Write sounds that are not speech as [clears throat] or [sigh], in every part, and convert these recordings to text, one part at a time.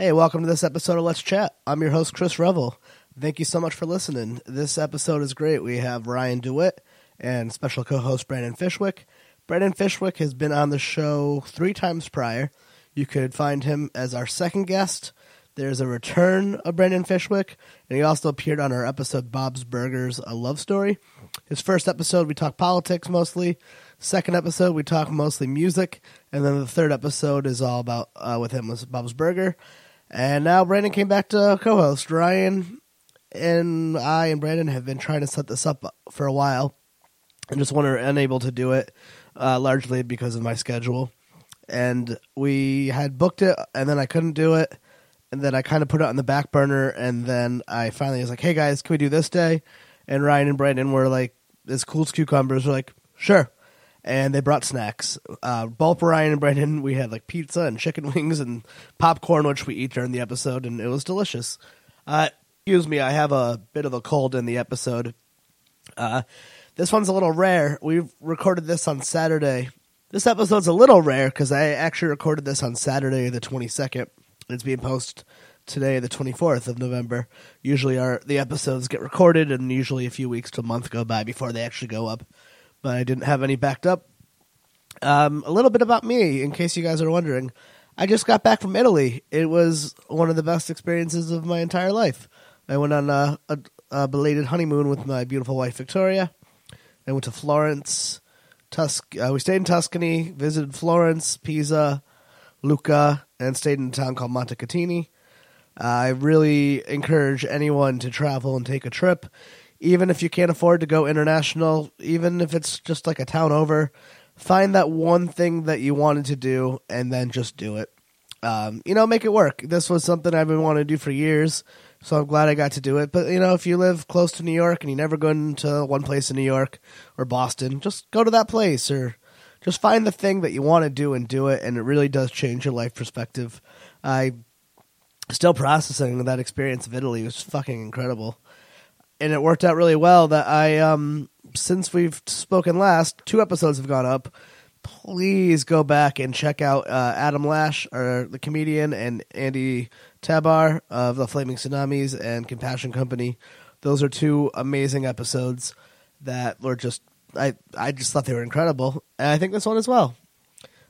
Hey, welcome to this episode of Let's Chat. I'm your host, Chris Revel. Thank you so much for listening. This episode is great. We have Ryan DeWitt and special co host Brandon Fishwick. Brandon Fishwick has been on the show three times prior. You could find him as our second guest. There's a return of Brandon Fishwick, and he also appeared on our episode Bob's Burgers, a love story. His first episode, we talk politics mostly. Second episode, we talk mostly music, and then the third episode is all about uh, with him was Bob's Burger. And now Brandon came back to co-host. Ryan and I and Brandon have been trying to set this up for a while, and just were unable to do it, uh, largely because of my schedule. And we had booked it, and then I couldn't do it, and then I kind of put it on the back burner, and then I finally was like, "Hey guys, can we do this day?" And Ryan and Brandon were like, "As cool as cucumbers." We're like, "Sure." And they brought snacks. Uh, both Ryan and Brandon, we had like pizza and chicken [laughs] wings and popcorn, which we eat during the episode, and it was delicious. Uh, excuse me, I have a bit of a cold in the episode. Uh, this one's a little rare. We recorded this on Saturday. This episode's a little rare because I actually recorded this on Saturday, the 22nd. It's being posted today, the 24th of November. Usually, our the episodes get recorded, and usually a few weeks to a month go by before they actually go up but I didn't have any backed up. Um, a little bit about me, in case you guys are wondering. I just got back from Italy. It was one of the best experiences of my entire life. I went on a, a, a belated honeymoon with my beautiful wife Victoria. I went to Florence, Tus- uh, we stayed in Tuscany, visited Florence, Pisa, Lucca, and stayed in a town called Montecatini. Uh, I really encourage anyone to travel and take a trip even if you can't afford to go international, even if it's just like a town over, find that one thing that you wanted to do and then just do it. Um, you know, make it work. This was something I've been wanting to do for years, so I'm glad I got to do it. But you know, if you live close to New York and you never go into one place in New York or Boston, just go to that place or just find the thing that you want to do and do it, and it really does change your life perspective. I still processing that experience of Italy it was fucking incredible and it worked out really well that I um since we've spoken last, two episodes have gone up. Please go back and check out uh, Adam Lash, or the comedian, and Andy Tabar of the Flaming Tsunamis and Compassion Company. Those are two amazing episodes that were just I I just thought they were incredible, and I think this one as well.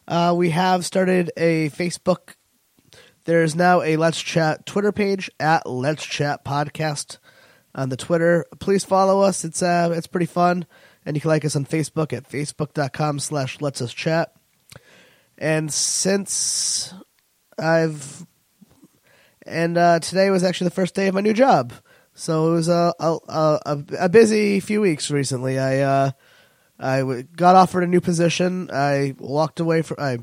Uh, we have started a Facebook. There's now a Let's Chat Twitter page at Let's Chat Podcast on the Twitter. Please follow us. It's uh, it's pretty fun. And you can like us on Facebook at facebook.com slash let's us chat. And since I've and uh, today was actually the first day of my new job, so it was a a, a, a busy few weeks recently. I uh, I got offered a new position. I walked away from I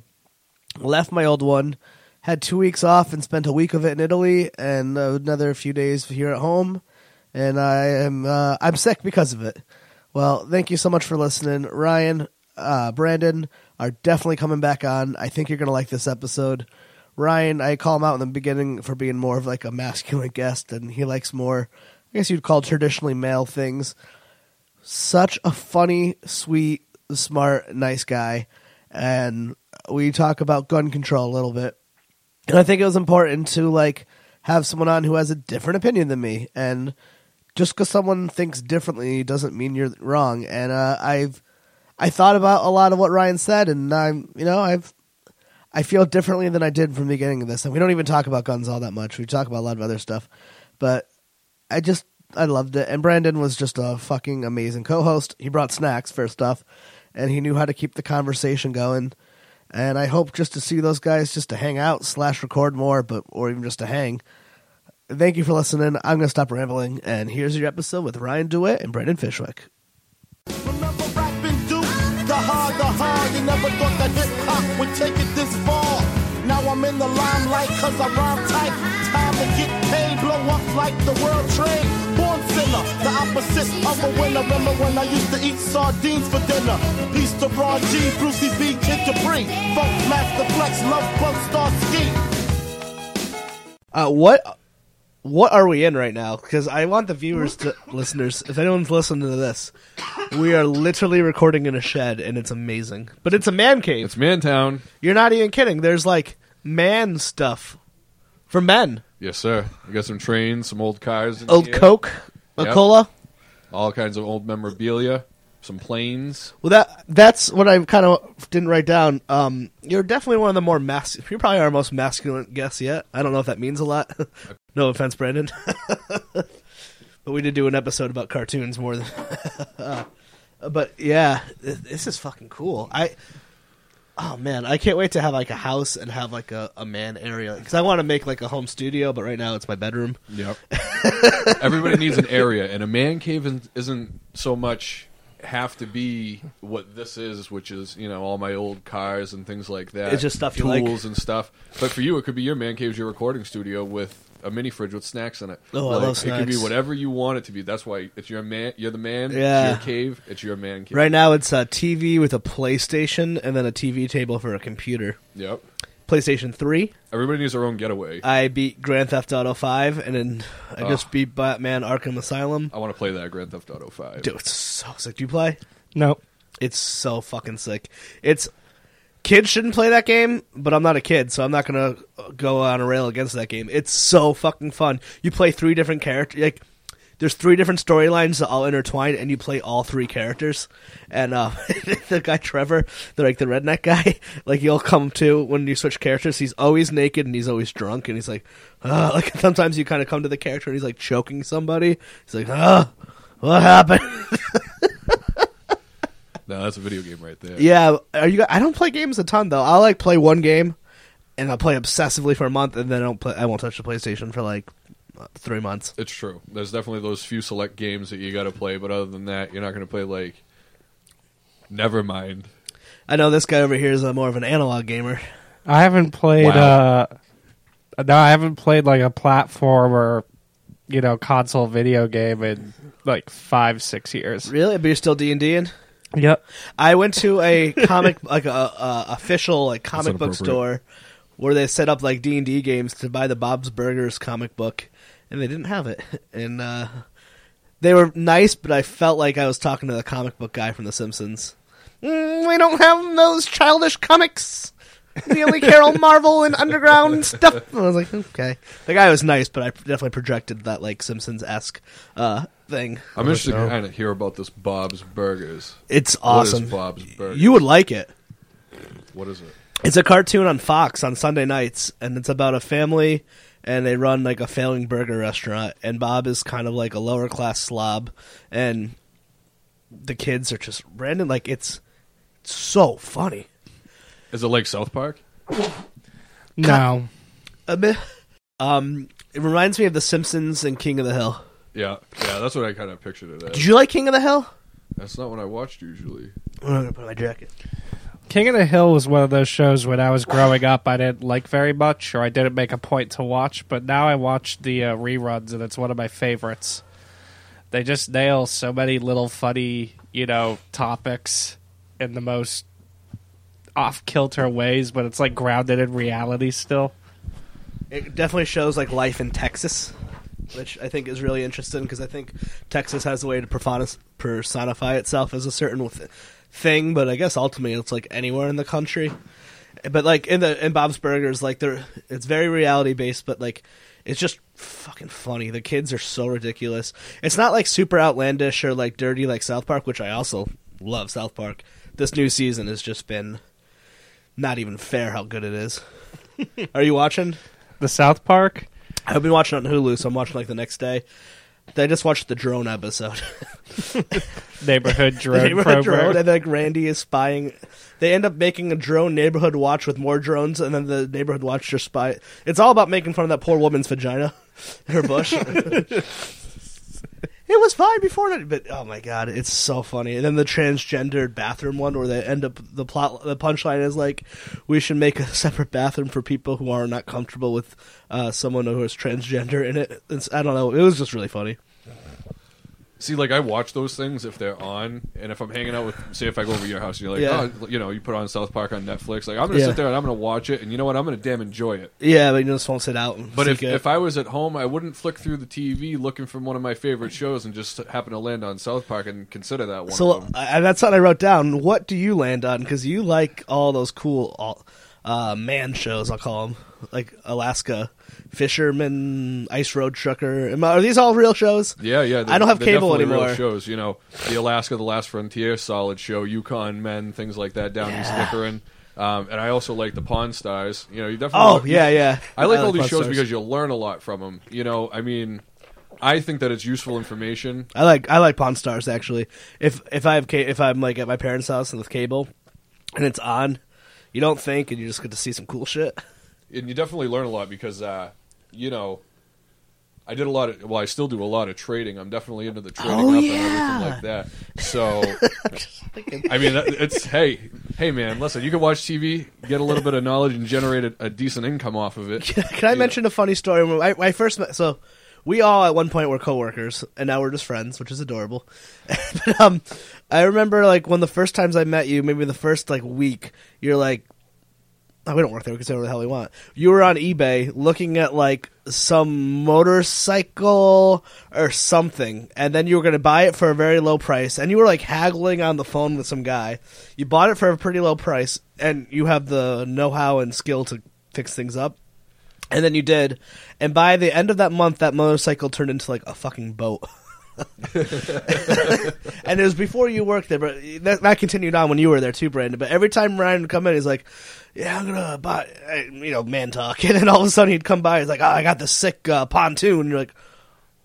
left my old one, had two weeks off, and spent a week of it in Italy, and another few days here at home and I am uh, I'm sick because of it. Well, thank you so much for listening, Ryan. Uh, Brandon are definitely coming back on. I think you're gonna like this episode. Ryan, I call him out in the beginning for being more of like a masculine guest, and he likes more, I guess you'd call traditionally male things. Such a funny, sweet, smart, nice guy, and we talk about gun control a little bit. And I think it was important to like have someone on who has a different opinion than me, and just because someone thinks differently doesn't mean you're wrong. And uh, I've I thought about a lot of what Ryan said, and I'm you know I've I feel differently than I did from the beginning of this. And we don't even talk about guns all that much. We talk about a lot of other stuff, but I just I loved it. And Brandon was just a fucking amazing co-host. He brought snacks first off, and he knew how to keep the conversation going. And I hope just to see those guys just to hang out slash record more, but or even just to hang. Thank you for listening. I'm going to stop rambling, and here's your episode with Ryan DeWitt and Brendan Fishwick. Remember rapping? The hard, the hard. You never thought that hip hop would take it this far. Now I'm in the limelight cause I rhyme tight. Time to get paid, blow up like the world trade. Born sinner, the opposite of a winner. Remember when I used to eat sardines for dinner? Peace to G, Brucie B, Kid Master Flex, Love Bug Star Ski. Uh, what what are we in right now? Because I want the viewers to [laughs] listeners, if anyone's listening to this, we are literally recording in a shed, and it's amazing. But it's a man cave. It's Mantown. You're not even kidding. There's like man stuff For men, Yes, sir. We got some trains, some old cars, in old here, Coke, a Yep. cola. all kinds of old memorabilia, some planes. Well, that that's what I kind of didn't write down. Um, you're definitely one of the more mas. You're probably our most masculine guest yet. I don't know if that means a lot. [laughs] no offense, Brandon. [laughs] but we did do an episode about cartoons more than. Uh, [laughs] but yeah, this is fucking cool. I. Oh man, I can't wait to have like a house and have like a, a man area because I want to make like a home studio, but right now it's my bedroom. Yep. [laughs] Everybody needs an area, and a man cave isn't- so much have to be what this is, which is you know all my old cars and things like that. It's just stuff you tools like. and stuff. But for you, it could be your man cave's your recording studio with a mini fridge with snacks in it. Oh, I Like, love It can be snacks. whatever you want it to be. That's why it's your man. You're the man. Yeah. It's your cave. It's your man cave. Right now, it's a TV with a PlayStation and then a TV table for a computer. Yep. PlayStation Three. Everybody needs their own getaway. I beat Grand Theft Auto Five, and then I just beat Batman Arkham Asylum. I want to play that Grand Theft Auto Five. Dude, it's so sick. Do you play? No. It's so fucking sick. It's kids shouldn't play that game, but I'm not a kid, so I'm not gonna go on a rail against that game. It's so fucking fun. You play three different characters. Like, there's three different storylines that all intertwine, and you play all three characters. And uh, [laughs] the guy Trevor, the like the redneck guy, [laughs] like you'll come to when you switch characters. He's always naked and he's always drunk, and he's like, uh, [laughs] like sometimes you kind of come to the character and he's like choking somebody. He's like, ah, what happened? No, that's a video game right there. Yeah, are you? I don't play games a ton though. I'll like play one game, and I'll play obsessively for a month, and then I don't play. I won't touch the PlayStation for like uh, three months. It's true. There's definitely those few select games that you got to play, but other than that, you're not going to play like. Never mind. I know this guy over here is a more of an analog gamer. I haven't played Wow. uh no, I haven't played like a platformer, you know, console video game in like five, six years. Really, but you're still D and D in. Yep. I went to a comic [laughs] like a, a official like comic book store where they set up like D and D games to buy the Bob's Burgers comic book, and they didn't have it. [laughs] And uh, they were nice, but I felt like I was talking to the comic book guy from The Simpsons. Mm, we don't have those childish comics. We only Carol Marvel and underground stuff. I was like, okay. The guy was nice, but I definitely projected that like Simpsons esque uh, thing. I'm interested to kind of hear about this Bob's Burgers. It's What is awesome. Bob's Burgers? You would like it. What is it? It's a cartoon on Fox on Sunday nights, and it's about a family, and they run like a failing burger restaurant. And Bob is kind of like a lower class slob, and the kids are just random. Like it's so funny. Is it like South Park? No. A bit. Um, it reminds me of The Simpsons and King of the Hill. Yeah, yeah. That's what I kind of pictured it as. Did you like King of the Hill? That's not what I watched usually. I'm gonna put on my jacket. King of the Hill was one of those shows when I was growing up I didn't like very much or I didn't make a point to watch, but now I watch the uh, reruns and it's one of my favorites. They just nail so many little funny, you know, topics in the most off kilter ways, but it's like grounded in reality still. It definitely shows like life in Texas, which I think is really interesting because I think Texas has a way to personify itself as a certain thing, but I guess ultimately it's like anywhere in the country. But like in the in Bob's Burgers, like they're it's very reality based, but like it's just fucking funny. The kids are so ridiculous. It's not like super outlandish or like dirty like South Park, which I also love South Park. This new season has just been not even fair how good it is. [laughs] Are you watching? The South Park? I've been watching it on Hulu, so I'm watching like the next day. I just watched the drone episode. [laughs] Neighborhood drone neighborhood program. drone, and like Randy is spying. They end up making a drone neighborhood watch with more drones, and then the neighborhood watch just spy. It's all about making fun of that poor woman's vagina, her bush. [laughs] it was fine before that, but oh my god, it's so funny. And then the transgendered bathroom one, where they end up the plot, the punchline is like, we should make a [laughs] separate bathroom for people who are not comfortable with uh, someone who is transgender in it. It's, I don't know. It was just really funny. See, like I watch those things if they're on, and if I'm hanging out with, say, if I go over to your house and you're like, Yeah. oh, you know, you put on South Park on Netflix, like I'm gonna Yeah. sit there and I'm gonna watch it, and you know what, I'm gonna damn enjoy it. Yeah, but you just won't sit out. And But if, seek it. if I was at home, I wouldn't flick through the TV looking for one of my favorite shows and just happen to land on South Park and consider that one So of them. I, that's what I wrote down. What do you land on? Because you like all those cool all, uh, man shows. I'll call them like Alaska Fisherman, Ice Road Trucker. Am I- Are these all real shows? Yeah, yeah. I don't have cable anymore. Shows, you know, the Alaska, the Last Frontier, solid show. Yukon Men, things like that down East Yeah. Dickering. Um, and I also like the Pawn Stars. You know, you definitely. Oh yeah, yeah. I like all these Pawn shows Stars. because you'll learn a lot from them. You know, I mean, I think that it's useful information. I like I like Pawn Stars actually. If if I have ca- if I'm like at my parents' house and with cable, and it's on, you don't think, and you just get to see some cool shit. and you definitely learn a lot because uh, you know I did a lot of well I still do a lot of trading I'm definitely into the trading Oh, up yeah. and everything like that so [laughs] I mean it's hey hey man listen you can watch TV get a little bit of knowledge and generate a, a decent income off of it [laughs] Can I mention a funny story? When I, when I first met, so we all at one point were coworkers, and now we're just friends, which is adorable. [laughs] but, um, I remember like of the first times I met you, maybe the first like week, you're like, oh, we don't work there. We can say whatever the hell we want. You were on eBay looking at like some motorcycle or something, and then you were going to buy it for a very low price, and you were like haggling on the phone with some guy. You bought it for a pretty low price, and you have the know-how and skill to fix things up. And then you did. And by the end of that month, that motorcycle turned into like a fucking boat. [laughs] [laughs] and it was before you worked there, but that, that continued on when you were there too, Brandon. But every time Ryan would come in, he's like, "Yeah, I'm gonna buy," uh, you know, man talk. [laughs] And then all of a sudden he'd come by, he's like, "Oh, I got the sick uh, pontoon." And you're like,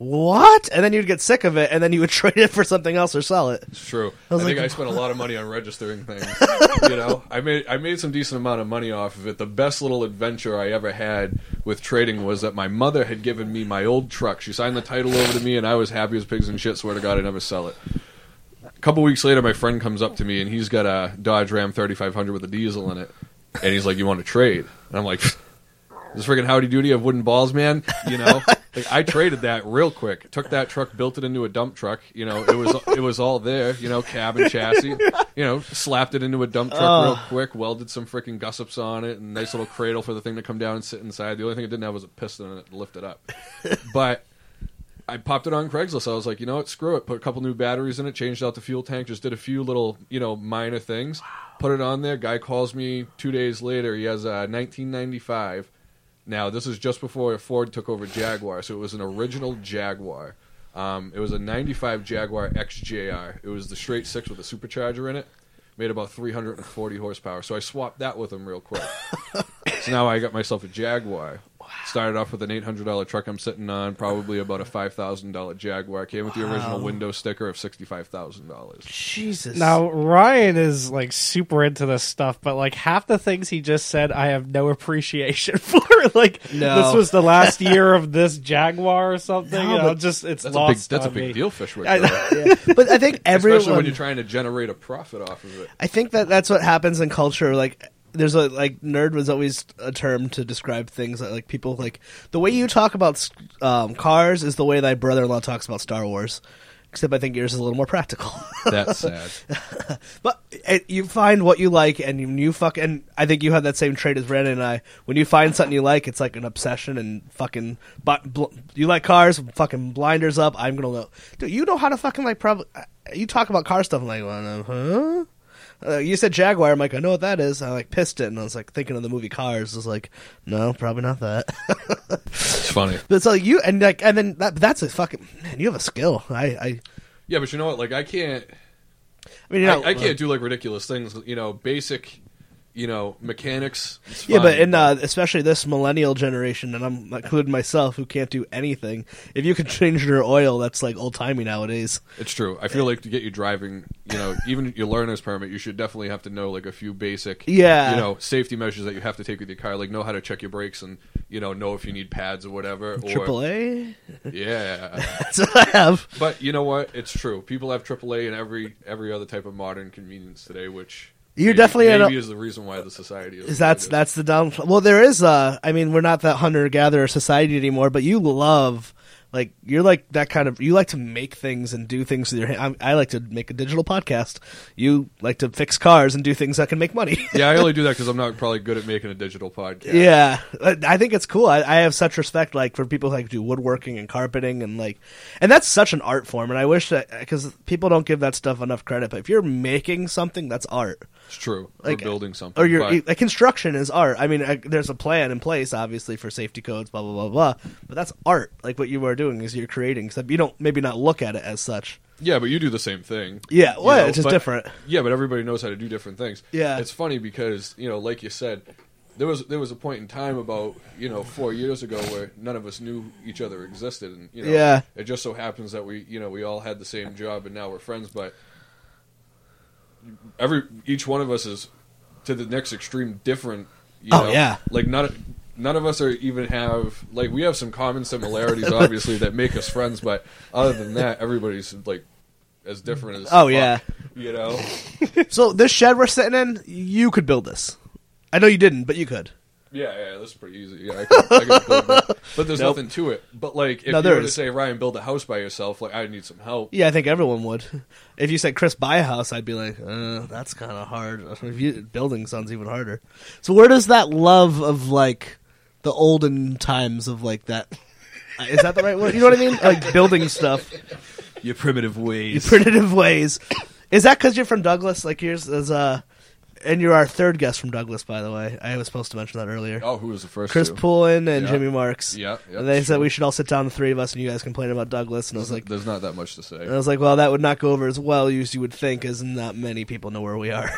"What?" And then you'd get sick of it, and then you would [laughs] trade it for something else or sell it. it's true I, was think I spent a lot of money on registering things [laughs] you know I made I made some decent amount of money off of it the best little adventure I ever had with trading was that my mother had given me my old truck she signed the title over to me and I was happy as pigs and shit swear to God I never sell it A couple weeks later, my friend comes up to me and he's got a Dodge Ram 3500 with a diesel in it, and he's like, "You want to trade?" And I'm like, "This freaking howdy doody of wooden balls, man." You know, [laughs] like I traded that real quick. Took that truck, built it into a dump truck. You know, it was it was all there. You know, cab and chassis. You know, slapped it into a dump truck real oh. quick. Welded some freaking gussets on it, and nice little cradle for the thing to come down and sit inside. The only thing it didn't have was a piston in it to lift it up, [laughs] but. I popped it on Craigslist. I was like, you know what, screw it. Put a couple new batteries in it, changed out the fuel tank, just did a few little, you know, minor things. Put it on there. Guy calls me two days later. He has a 1995. Now, this is just before Ford took over Jaguar, so it was an original Jaguar. Um, it was a 95 Jaguar XJR. It was the straight six with a supercharger in it. Made about 340 horsepower. So I swapped that with him real quick. [laughs] so now I got myself a Jaguar. Started off with an eight hundred dollar truck I'm sitting on, probably about a five thousand dollar Jaguar. Came with the original window sticker of sixty five thousand dollars. Jesus. Now Ryan is like super into this stuff, but like half the things he just said, I have no appreciation [laughs] for. like No. this was the last [laughs] year of this Jaguar or something. No, you know, but just it's That's a big lost. that's a on big me. deal, Fishwick. I- though. but I think everyone. [laughs] Especially when you're trying to generate a profit off of it. I think that that's what happens in culture. Like, there's a like nerd was always a term to describe things that like people like the way you talk about um, cars is the way thy brother-in-law talks about Star Wars. Except I think yours is a little more practical. [laughs] That's sad. [laughs] but it, you find what you like, and you, you fuck. And I think you have that same trait as Brandon and I. When you find something you like, it's like an obsession and fucking. But bl- you like cars, fucking blinders up. I'm gonna know. Dude, you know how to fucking like. Probably you talk about car stuff. I'm like, well, huh? Uh, you said Jaguar. I'm like, I know what that is. I like pissed it, And I was like thinking of the movie Cars. I was like, no, probably not that. [laughs] It's funny. but so you and like, and then that, that's a fucking man. You have a skill. I, I, Yeah, but you know what? Like I can't I mean, you know, I, I can't do like ridiculous things. You know, basic. You know, mechanics. Yeah, but in uh, especially this millennial generation, and I'm including myself, who can't do anything. If you can change your oil, that's like old timey nowadays. It's true. I feel like to get you driving, you know, [laughs] even your learner's permit, you should definitely have to know like a few basic, Yeah. you know, safety measures that you have to take with your car. Like know how to check your brakes and you know know if you need pads or whatever. Triple A, [laughs] yeah, [laughs] that's what I have. but you know what? It's true. People have AAA and every every other type of modern convenience today, which You're definitely in maybe a- is the reason why the society is. That's what it is. that's the down. Well, there is. Uh, I mean, we're not that hunter gatherer society anymore, but you love. Like you're like that kind of you like to make things and do things with your hand. I, I like to make a digital podcast. You like to fix cars and do things that can make money. [laughs] yeah, I only do that because I'm not probably good at making a digital podcast. Yeah, I I think it's cool. I, I have such respect, like for people who like do woodworking and carpeting, and like, and that's such an art form. And I wish that because people don't give that stuff enough credit. But if you're making something, that's art. It's true. Like, or building something. or your but- like construction is art. I mean, uh, there's a plan in place, obviously, for safety codes, blah blah blah blah. But that's art. Like what you were. doing is you're creating. Except you don't maybe not look at it as such. yeah, but you do the same thing. Yeah, you well, know, it's just but- different. Yeah, but everybody knows how to do different things. Yeah. it's funny because you know, like you said, there was there was a point in time about you know four years ago where none of us knew each other existed, and you know, Yeah. it just so happens that we you know we all had the same job and now we're friends, but every each one of us is to the next extreme different. You Oh, know? yeah. like none none of us are even have like we have some common similarities [laughs] obviously that make us friends, but other than that, everybody's like as different as Oh, fuck, yeah. you know. [laughs] So this shed we're sitting in, you could build this. I know you didn't, but you could. Yeah, yeah, this is pretty easy. Yeah, I could, I could build that. But there's [laughs] Nope. nothing to it. But like, if No, you there were to is. say Ryan, build a house by yourself, like I need some help. Yeah, I think everyone would. If you said Chris buy a house, I'd be like, uh, that's kind of hard. If you, building sounds even harder. So where does that love of like the olden times of like that? Is that the right word? You know what I mean? Like building stuff, Your primitive ways. primitive ways. Is that because you're from Douglas? Like yours is uh, and you're our third guest from Douglas, by the way. I was supposed to mention that earlier. oh, who was the first? Chris two? Poulin and Yeah. Jimmy Marks. Yeah, yeah, and they said true. we should all sit down, the three of us, and you guys complain about Douglas. And I was like, there's not that much to say. and I was like, well, that would not go over as well as you would think, as not many people know where we are.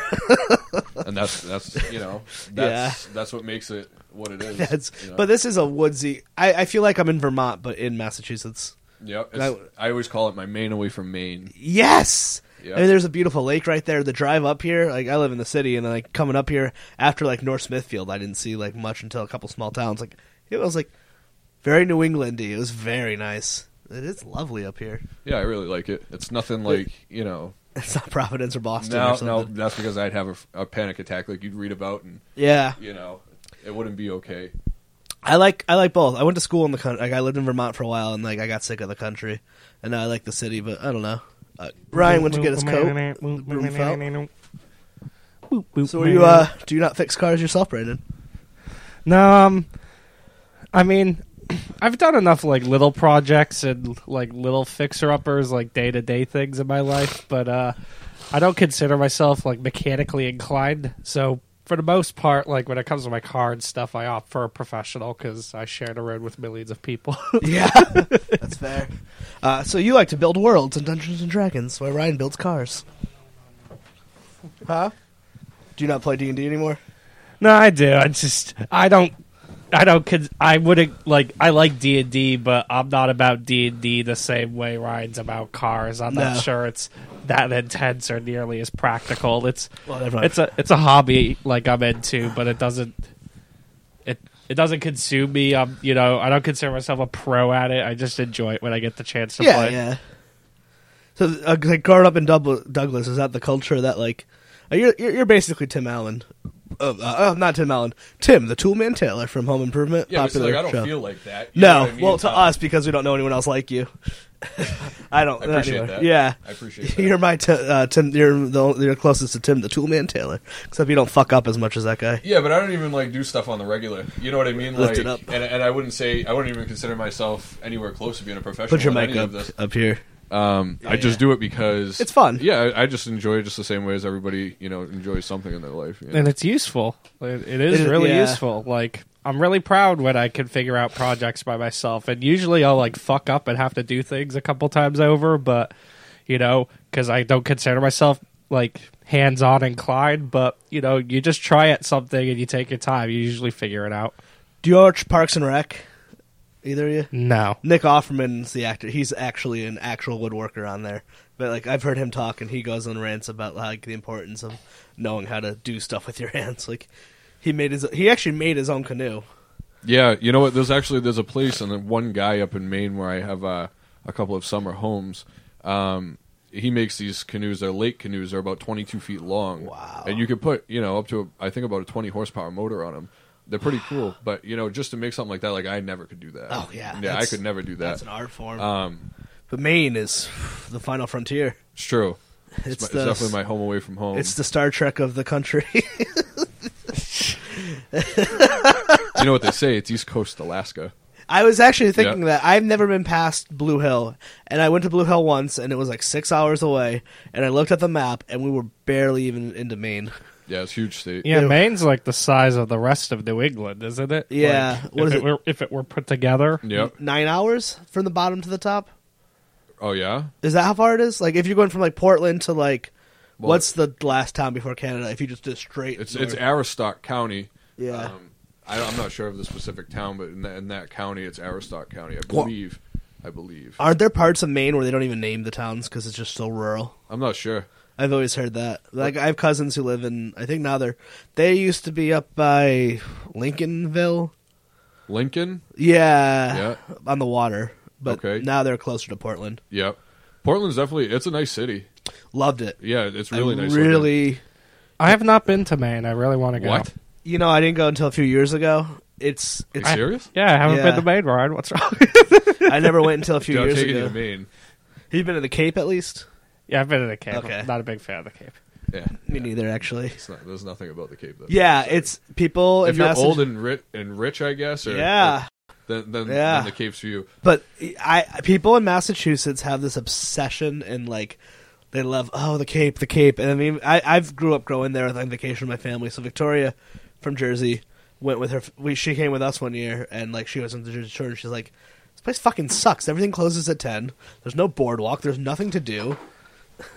and that's that's you know [laughs] that's that's what makes it what it is. [laughs] That's, you know? But this is a woodsy. I, I feel like I'm in Vermont, but in Massachusetts. Yep, it's, I always call it my Maine away from Maine. Yes. Yeah. I mean, there's a beautiful lake right there. The drive up here, like I live in the city, and like coming up here after like North Smithfield, I didn't see like much until a couple small towns. Like it was like very New Englandy. It was very nice. It is lovely up here. Yeah, I really like it. It's nothing like you know. [laughs] It's not Providence or Boston or No, something. no, that's because I'd have a, a panic attack like you'd read about, and Yeah, you know, it wouldn't be okay. I like I like both. I went to school in the country. Like I lived in Vermont for a while, and like I got sick of the country, and now I like the city. But I don't know. Uh, Ryan went to get his coat. Broom. So, are you uh, do you not fix cars yourself, Brandon? No, um, I mean, [clears throat] I've done enough like little projects and like little fixer uppers, like day to day things in my life, but uh, I don't consider myself like mechanically inclined. So for the most part, like when it comes to my car and stuff, I opt for a professional because I share the road with millions of people. [laughs] Yeah, that's fair. Uh, so you like to build worlds in Dungeons and Dragons, while Ryan builds cars. Huh? Do you not play D and D anymore? No, I do. I just I don't I don't cons- I wouldn't like I like D and D, but I'm not about D and D the same way Ryan's about cars. I'm No. not sure it's that intense or nearly as practical. It's Well, never mind. it's a it's a hobby like I'm into, but it doesn't it it doesn't consume me. I'm you know I don't consider myself a pro at it. I just enjoy it when I get the chance to yeah, play. yeah. So, uh, like growing up in Douglas, is that the culture that like uh, you're you're, you're basically Tim Allen? Uh, uh, not Tim Allen. Tim, the Toolman Taylor from Home Improvement. Yeah, popular like I don't show. feel like that. you No, I mean? well, to us because we don't know anyone else like you. [laughs] I don't. I appreciate anyway. that. Yeah, I appreciate that. You're my t- uh, Tim. You're the you're closest to Tim, the Toolman Taylor. Except you don't fuck up as much as that guy. Yeah, but I don't even like do stuff on the regular. You know what I mean? Lift like, it up. And, and I wouldn't say I wouldn't even consider myself anywhere close to being a professional. Put your mic up up here. Um, I just yeah. do it because It's fun. Yeah, I, I just enjoy it just the same way as everybody you know enjoys something in their life. you know? and it's useful. It, it is It is- really yeah. useful. Like I'm really proud when I can figure out projects by myself, and usually I'll like fuck up and have to do things a couple times over. But you know, because I don't consider myself like hands-on inclined, but you know, you just try at something and you take your time. You usually figure it out. Do you watch Parks and Rec? Either of you? No, Nick Offerman's the actor. He's actually an actual woodworker on there. But like I've heard him talk, and he goes on rants about like the importance of knowing how to do stuff with your [laughs] hands. Like he made his, he actually made his own canoe. Yeah, you know what? There's actually there's a place and then one guy up in Maine where I have uh, a couple of summer homes. Um, he makes these canoes. They're lake canoes. They're about 22 feet long. Wow. And you could put you know up to I think about a 20 horsepower motor on them. They're pretty [sighs] cool. But you know, just to make something like that, like I never could do that. Oh, yeah, yeah, I that's- could never do that. That's an art form. Um, but Maine is [sighs] the final frontier. it's true. It's, It's, my- the it's definitely my home away from home. it's the Star Trek of the country. [laughs] you know what they say? It's East Coast Alaska. I was actually thinking Yeah. that I've never been past Blue Hill, and I went to Blue Hill once, and it was like six hours away. And I looked at the map, and we were barely even into Maine. Yeah, it's a huge state. Yeah, Yeah. Maine's like the size of the rest of New England, isn't it? Yeah. Like, What if is it, it? Were, if it were put together, Yep. Nine hours from the bottom to the top. Oh yeah. Is that how far it is? Like if you're going from like Portland to like, Well, what's the last town before Canada? If you just did straight, It's north? it's Aroostook County. yeah. Um, I, I'm not sure of the specific town, but in, that in that county, it's Aroostook County, I Well- believe. I believe. Aren't there parts of Maine where they don't even name the towns because it's just so rural? I'm not sure. I've always heard that. Like I have cousins who live in. I think now they're. They used to be up by Lincolnville. Lincoln. Yeah, Yeah. on the water. But Okay. now they're closer to Portland. Yep. Portland's definitely it's a nice city. Loved it. Yeah, it's really I nice. looking. Really, I have not been to Maine. I really want to go. What? you know, I didn't go until a few years ago. It's Are it's. you serious? Yeah, I haven't Yeah. been to Maine, Ryan. What's wrong? I never went until a few Dude, I'm years taking you ago. to Maine. Have you been to the Cape at least? Yeah, I've been to the Cape. Okay. I'm not a big fan of the Cape. Yeah. Me neither, actually. It's not, there's nothing about the Cape. That's Yeah, necessary. it's people. if in you're Massa- old and rich, and rich, I guess. Or, yeah, or- then then, Yeah. then the Cape's for you. but I people in Massachusetts have this obsession and like they love oh the Cape, the Cape, and I mean I I've grew up growing there on vacation with my family. So Victoria from Jersey went with her. We she came with us one year and like she was in the Jersey Shore and she's like. This place fucking sucks. Everything closes at ten. There's no boardwalk. There's nothing to do.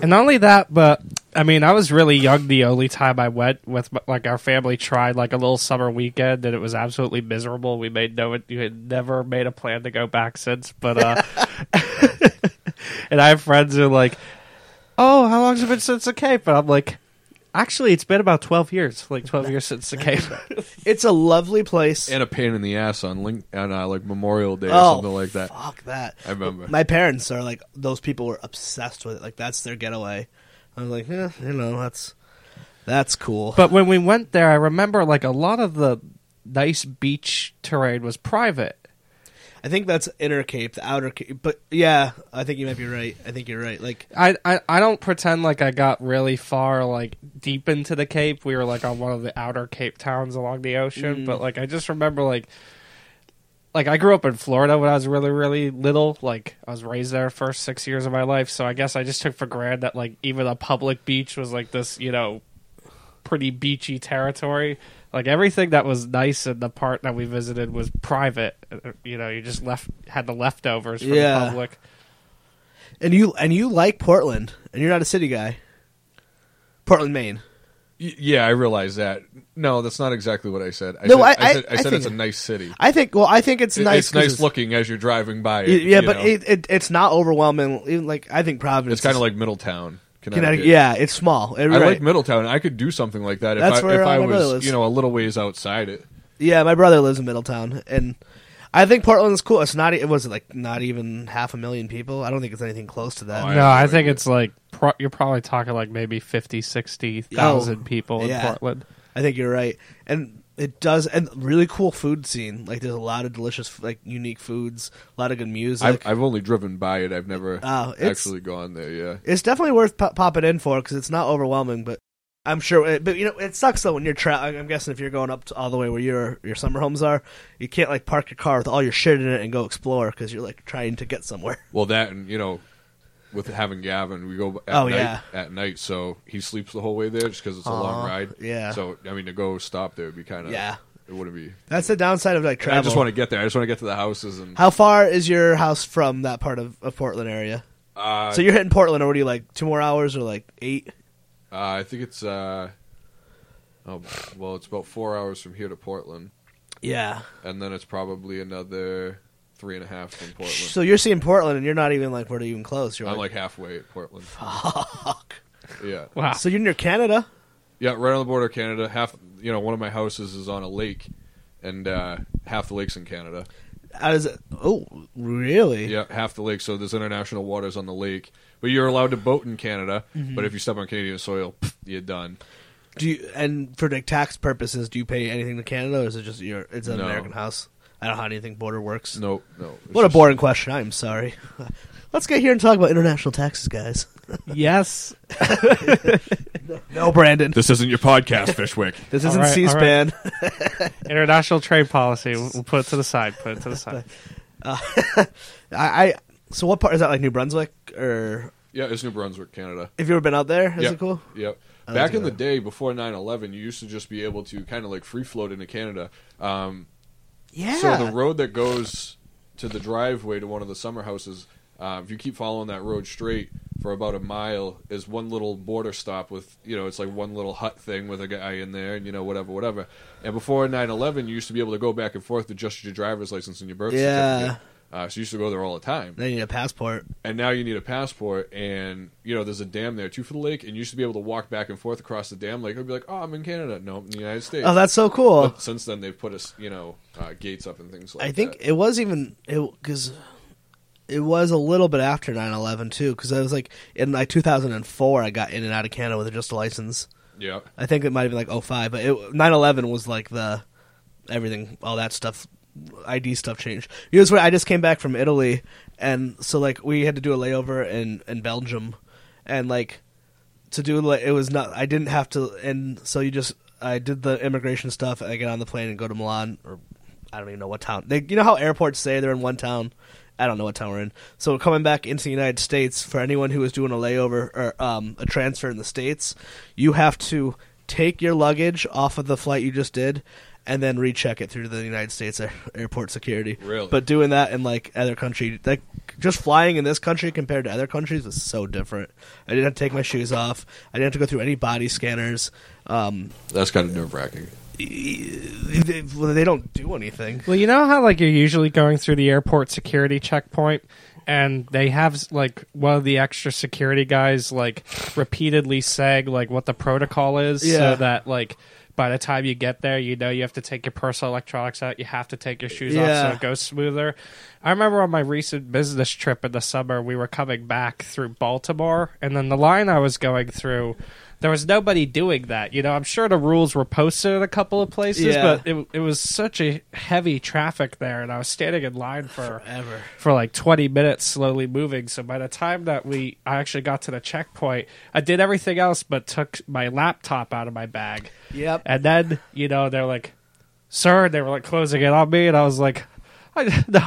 And not only that, but I mean, I was really young the only time I went with like our family tried like a little summer weekend, and it was absolutely miserable. We made no, we had never made a plan to go back since. But uh, [laughs] and I have friends who are like, "Oh, how long's it been since the Cape?" And I'm like, "Actually, it's been about twelve years. Like twelve years since the Cape." [laughs] It's a lovely place. And a pain in the ass on link on uh, like Memorial Day or oh, something like that. Fuck that. I remember. My parents are like those people were obsessed with it. Like that's their getaway. I was like, eh, you know, that's that's cool. But when we went there, I remember like a lot of the nice beach terrain was private. I think that's inner Cape, the outer Cape. But yeah, I think you might be right. I think you're right. Like I, I I don't pretend like I got really far like deep into the Cape. We were like on one of the outer Cape towns along the ocean, Mm. but like I just remember like like I grew up in Florida when I was really really little. Like I was raised there first 6 years of my life, so I guess I just took for granted that like even a public beach was like this, you know, pretty beachy territory. Like everything that was nice in the part that we visited was private. Uh, You know, you just left had the leftovers for Yeah. the public. and you and you like Portland, and you're not a city guy. Portland, Maine. Y- yeah, I realize that. No, that's not exactly what I said. I No, said, I- I, said, I- I I said think- it's a nice city. I think. Well, I think it's It- nice. it's 'cause nice looking as you're driving by it. Yeah, you but know? it, it it's not overwhelming. Even like I think Providence. it's kind is- of like Middletown, Connecticut. Connecticut. Yeah, it's small. It- I right. like Middletown. I could do something like that if That's I, where, if uh, I my brother was, lives. you know, a little ways outside it. Yeah, my brother lives in Middletown, and I think Portland's cool. It's not. e- It was like not even half a million people. I don't think it's anything close to that. Oh, I no, have no I think idea. it's like pro- you're probably talking like maybe 50, 60,000 Oh, people in yeah. Portland. I think you're right, and it does, and really cool food scene. Like there's a lot of delicious, like unique foods, a lot of good music. I've, I've only driven by it. I've never oh, it's- actually gone there. Yeah. it's definitely worth pop- popping in for because it's not overwhelming, but. I'm sure, it, but you know, it sucks though when you're. Tra- I'm guessing if you're going up to all the way where your your summer homes are, you can't like park your car with all your shit in it and go explore because you're like trying to get somewhere. Well, that and you know, with having Gavin, we go at Oh, night. yeah. At night, so he sleeps the whole way there just because it's a long ride. yeah. So I mean, to go stop there would be kind of Yeah. It wouldn't be. That's the downside of like And I just want to get there. I just want to get to the houses and. How far is your house from that part of, of Portland area? Uh, so you're hitting Portland, you like? Two more hours, or like eight? uh, I think it's. uh Oh well, it's about four hours from here to Portland, Yeah. and then it's probably another three and a half from Portland. So you're seeing Portland, and you're not even like where even close. You're I'm like, like halfway at Portland. fuck. Yeah. Wow. So you're near Canada. Yeah, right on the border of Canada. Half, you know, one of my houses is on a lake, and uh, half the lake's in Canada. How does it? Oh, really? Yeah, half the lake. So there's international waters on the lake, but you're allowed to boat in Canada. Mm-hmm. But if you step on Canadian soil, pff, you're done. Do you and for like tax purposes, do you pay anything to Canada, or is it just your? It's an No. American house. I don't know how anything border works. No, no. It's What a just- boring question. I'm sorry. [laughs] Let's get here and talk about international taxes, guys. [laughs] yes. No, Brandon. This isn't your podcast, Fishwick. [laughs] This isn't right, all C-SPAN. International trade policy. We'll, we'll put it to the side. Put it to the side. I, I. So what part is that? Like New Brunswick, or yeah, it's New Brunswick, Canada. have you ever been out there? Is yeah. it cool? Yep. Back in the day, before 9-11, you used to just be able to kind of like free float into Canada. Um, Yeah. So the road that goes to the driveway to one of the summer houses, uh, if you keep following that road straight for about a mile, is one little border stop with you know it's like one little hut thing with a guy in there, and you know whatever, whatever. And before 9-11, you used to be able to go back and forth to just your driver's license and your birth Yeah. certificate. Uh, so you used to go there all the time. They need a passport. And now you need a passport, and you know there's a dam there too for the lake, and you used to be able to walk back and forth across the dam. Like it'd be like, oh, I'm in Canada. No, I'm in the United States. Oh, that's so cool. But since then, they've put us, you know, uh, gates up and things like that. I think that. it was even because it was a little bit after 9-11 too. Because I was like in like 2004, I got in and out of Canada with just a license. yeah. I think it might have been like 05, but it, 9-11 was like the everything, all that stuff, ID stuff changed. You know, where I just came back from Italy, and so like we had to do a layover in in Belgium, and like to do like it was not. I didn't have to, and so you just I did the immigration stuff. I get on the plane and go to Milan, or I don't even know what town. They, you know how airports say they're in one town. I don't know what town we're in. So coming back into the United States for anyone who is doing a layover or um, a transfer in the states, you have to take your luggage off of the flight you just did, and then recheck it through the United States air- airport security. Really? But doing that in like other country, like just flying in this country compared to other countries is so different. I didn't have to take my shoes off. I didn't have to go through any body scanners. Um, That's kind of nerve wracking. they, they don't do anything. Well, you know how like you're usually going through the airport security checkpoint and they have like one of the extra security guys like repeatedly saying like what the protocol is Yeah. so that like by the time you get there you know you have to take your personal electronics out you have to take your shoes off Yeah. so it goes smoother i remember on my recent business trip in the summer we were coming back through baltimore and then the line i was going through there was nobody doing that you know i'm sure the rules were posted in a couple of places Yeah. but it, it was such a heavy traffic there and i was standing in line for Forever. for like 20 minutes slowly moving so by the time that we i actually got to the checkpoint i did everything else but took my laptop out of my bag Yep. and then you know they're like sir and they were like closing it on me and i was like I, [laughs] no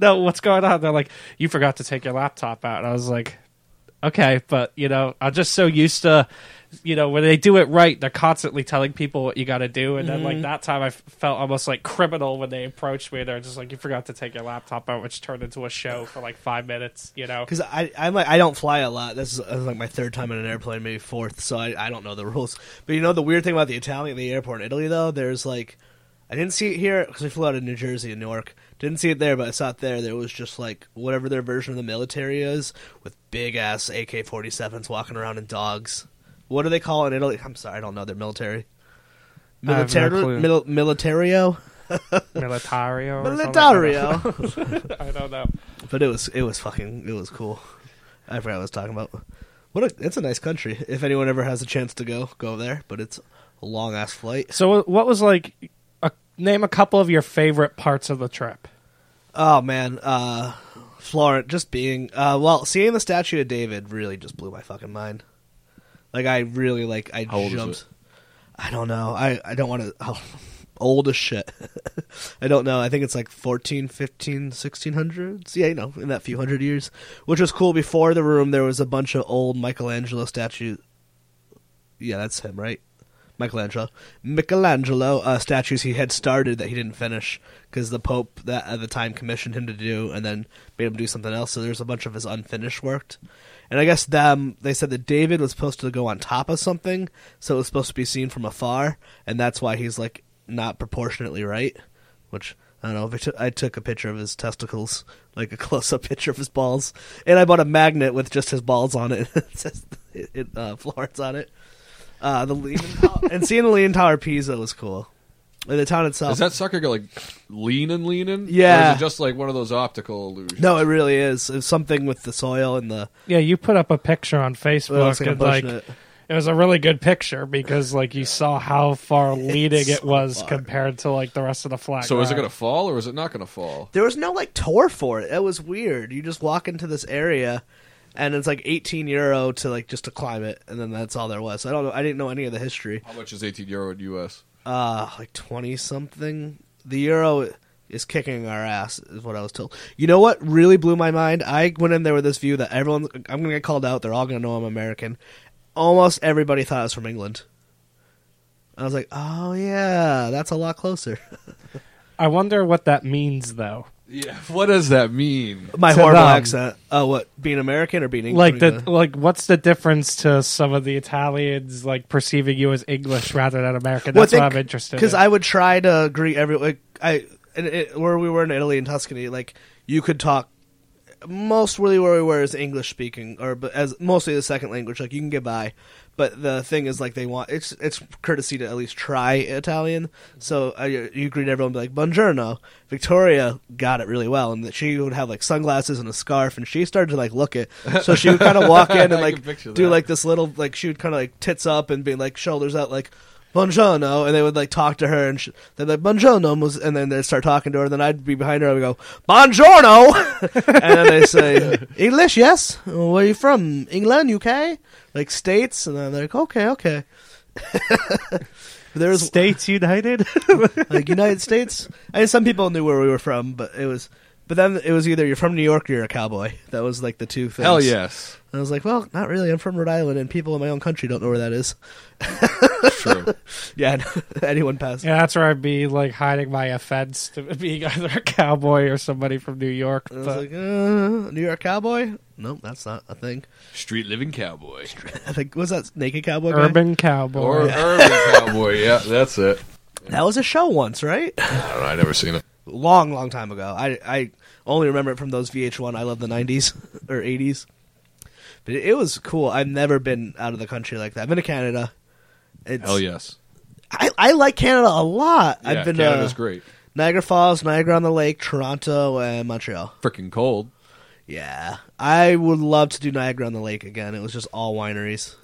no what's going on they're like you forgot to take your laptop out and i was like okay but you know i'm just so used to you know when they do it right they're constantly telling people what you got to do and then like mm-hmm. that time I felt almost like criminal when they approached me they're just like you forgot to take your laptop out which turned into a show for like five minutes you know Because I I'm like I don't fly a lot. This is, this is like my third time in an airplane, maybe fourth. So I, I don't know the [laughs] rules. But you know the weird thing about the Italian the airport in Italy though, there's like I didn't see it here because we flew out of New Jersey and Newark. Didn't see it there, but I saw it there. There was just like whatever their version of the military is, with big ass AK forty sevens walking around in dogs. What do they call it in Italy? I'm sorry, I don't know their military. Have no mil- militario, [laughs] militario or something? I don't know. militario. [laughs] I don't know But it was it was fucking it was cool. I forgot what I was talking about. What a, it's a nice country. If anyone ever has a chance to go, go there. But it's a long ass flight. so what was like a, name a couple of your favorite parts of the trip Oh man, uh, Florence just being uh, well, seeing the statue of David really just blew my fucking mind. Like I really like I How jumped. I don't know. I I don't want to. Oh, old as shit. [laughs] I don't know. I think it's like 14, 15, 1600s. Yeah, you know, in that few hundred years. Which was cool. Before the room, there was a bunch of old Michelangelo statues. Yeah, that's him, right? Michelangelo. Michelangelo uh, statues he had started that he didn't finish because the Pope that at the time commissioned him to do and then made him do something else. So there's a bunch of his unfinished work. And I guess them they said that David was supposed to go on top of something, so it was supposed to be seen from afar, and that's why he's like not proportionately right. Which I don't know. I, took, a picture of his testicles, like a [laughs] close-up picture of his balls, and I bought a magnet with just his balls on it. [laughs] it says it, uh, Florence on it. Uh, the Leaning Tower, and seeing the Leaning Tower of Pisa was cool. And the town itself. Is that sucker go like leaning, leaning? Yeah. Or is it just like one of those optical illusions? no, it really is. It's something with the soil and the. yeah you put up a picture on facebook it's like and like it. it was a really good picture because like you saw how far leading it was far. compared to like the rest of the flat So is it going to fall or is it not going to fall? There was no like tour for it. It was weird. You just walk into this area, and it's like 18 euro to like just to climb it, and then that's all there was. I don't know. I didn't know any of the history. How much is 18 euro in US? Uh, like 20 something. The euro is kicking our ass, is what I was told. You know what really blew my mind? I went in there with this view that everyone, I'm gonna get called out. They're all gonna know I'm American. almost everybody thought I was from England. I was like, oh yeah, that's a lot closer. [laughs] I wonder what that means, though. Yeah. [laughs] What does that mean? My To horrible them. accent. Oh, what? Being American or being English? Like the like, what's the difference to some of the Italians like perceiving you as English rather than American? That's what I'm interested. Because in. I would try to greet every like I and it, where we were in Italy and Tuscany, like you could talk. Most really where we were is English speaking, or but as mostly the second language. Like you can get by, but the thing is like they want it's it's courtesy to at least try Italian. So uh, you, you greet everyone be like "Buongiorno." Victoria got it really well, and that she would have like sunglasses and a scarf, and she started to like look it. So she would kind of walk [laughs] in and like do that. like this little like she would kind of like tits up and be like shoulders out like buongiorno and they would like talk to her and sh- they'd like buongiorno and then they'd start talking to her and then I'd be behind her and I would go buongiorno [laughs] and then they say English yes? Where are you from? England UK like states? And then they're like okay okay. [laughs] There's States United. [laughs] like United States? I mean, some people knew where we were from but it was but then it was either you're from New York or you're a cowboy. That was like the two things. Hell yes. I was like well not really. I'm from Rhode Island and people in my own country don't know where that is [laughs] True. Yeah, [laughs] anyone pass. yeah, that's where I'd be like hiding my offense to being [laughs] either a cowboy or somebody from New York. I was But like, uh, New York cowboy? Nope, that's not a thing. Street living cowboy. I think was that naked cowboy? guy? urban cowboy. Or urban cowboy. Yeah, that's it. That was a show once, right? I don't know. I never seen it. long, long time ago. I I only remember it from those VH1. I love the '90s or '80s. But it, it was cool. I've never been out of the country like that. I've been to Canada. It's, Hell yes. I, I like Canada a lot. Yeah, I've been Canada's to great. Niagara Falls, Niagara on the Lake, Toronto, and Montreal. Freaking cold. Yeah, I would love to do Niagara on the Lake again. It was just all wineries.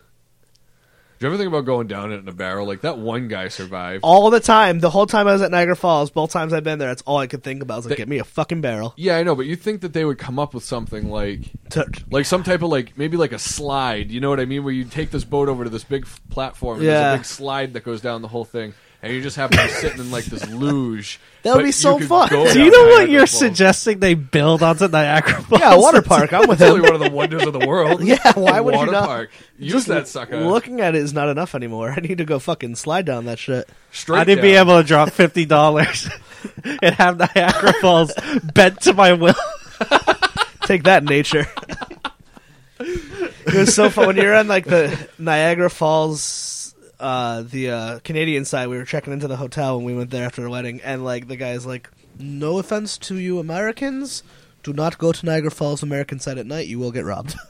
You ever think about going down it in a barrel? Like that one guy survived. all the time. The whole time I was at Niagara Falls, both times I've been there, that's all I could think about. I was like, They- get me a fucking barrel. Yeah, I know, but you think that they would come up with something like To- like some type of like maybe like a slide, you know what I mean, where you take this boat over to this big f- platform and Yeah. there's a big slide that goes down the whole thing and you just happen to be sitting in like this luge. [laughs] That would but be so could fun. go Do you down know what Niagara you're Falls. suggesting they build onto Niagara [laughs] Falls? yeah, water park. I'm [laughs] with It's only him. one of the wonders of the world. Yeah, why would you Water not? Park. Use Just that sucker. Looking at it is not enough anymore. I need to go fucking slide down that shit. Straight I need to be down. able to drop fifty dollars and have Niagara Falls bent to my will. Take that, nature. it was so fun when you're on like the Niagara Falls, uh, the uh, Canadian side. We were checking into the hotel when we went there after the wedding, and like the guy's like, "No offense to you Americans, do not go to Niagara Falls American side at night. You will get robbed." [laughs]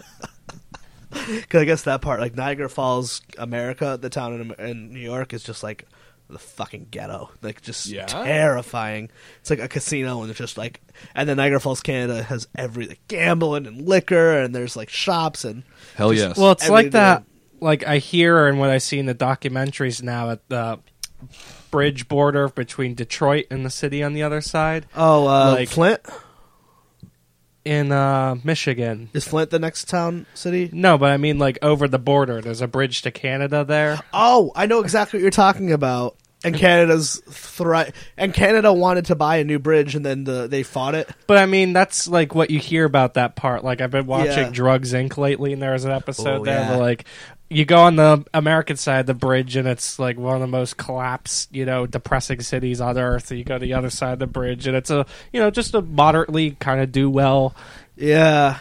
Because I guess that part, like Niagara Falls, America, the town in, in New York, is just like the fucking ghetto. Like just Yeah? terrifying. It's like a casino, and it's just like, and then Niagara Falls, Canada, has every like, gambling and liquor, and there's like shops and Hell just- yes. Well, it's Every like day. Like I hear and what I see in the documentaries now at the bridge border between Detroit and the city on the other side oh, uh, Like- Flint in uh, Michigan. is Flint the next town city? No, but I mean like over the border. There's a bridge to Canada there. Oh, I know exactly what you're talking about. And Canada's thri- and Canada wanted to buy a new bridge, and then the, they fought it. But I mean, that's like what you hear about that part. Like I've been watching Yeah. Drugs Inc. lately, and there was an episode Oh, there yeah. where like you go on the American side of the bridge, and it's like one of the most collapsed, you know, depressing cities on earth. You go to the other side of the bridge, and it's a you know just a moderately kind of do well Yeah,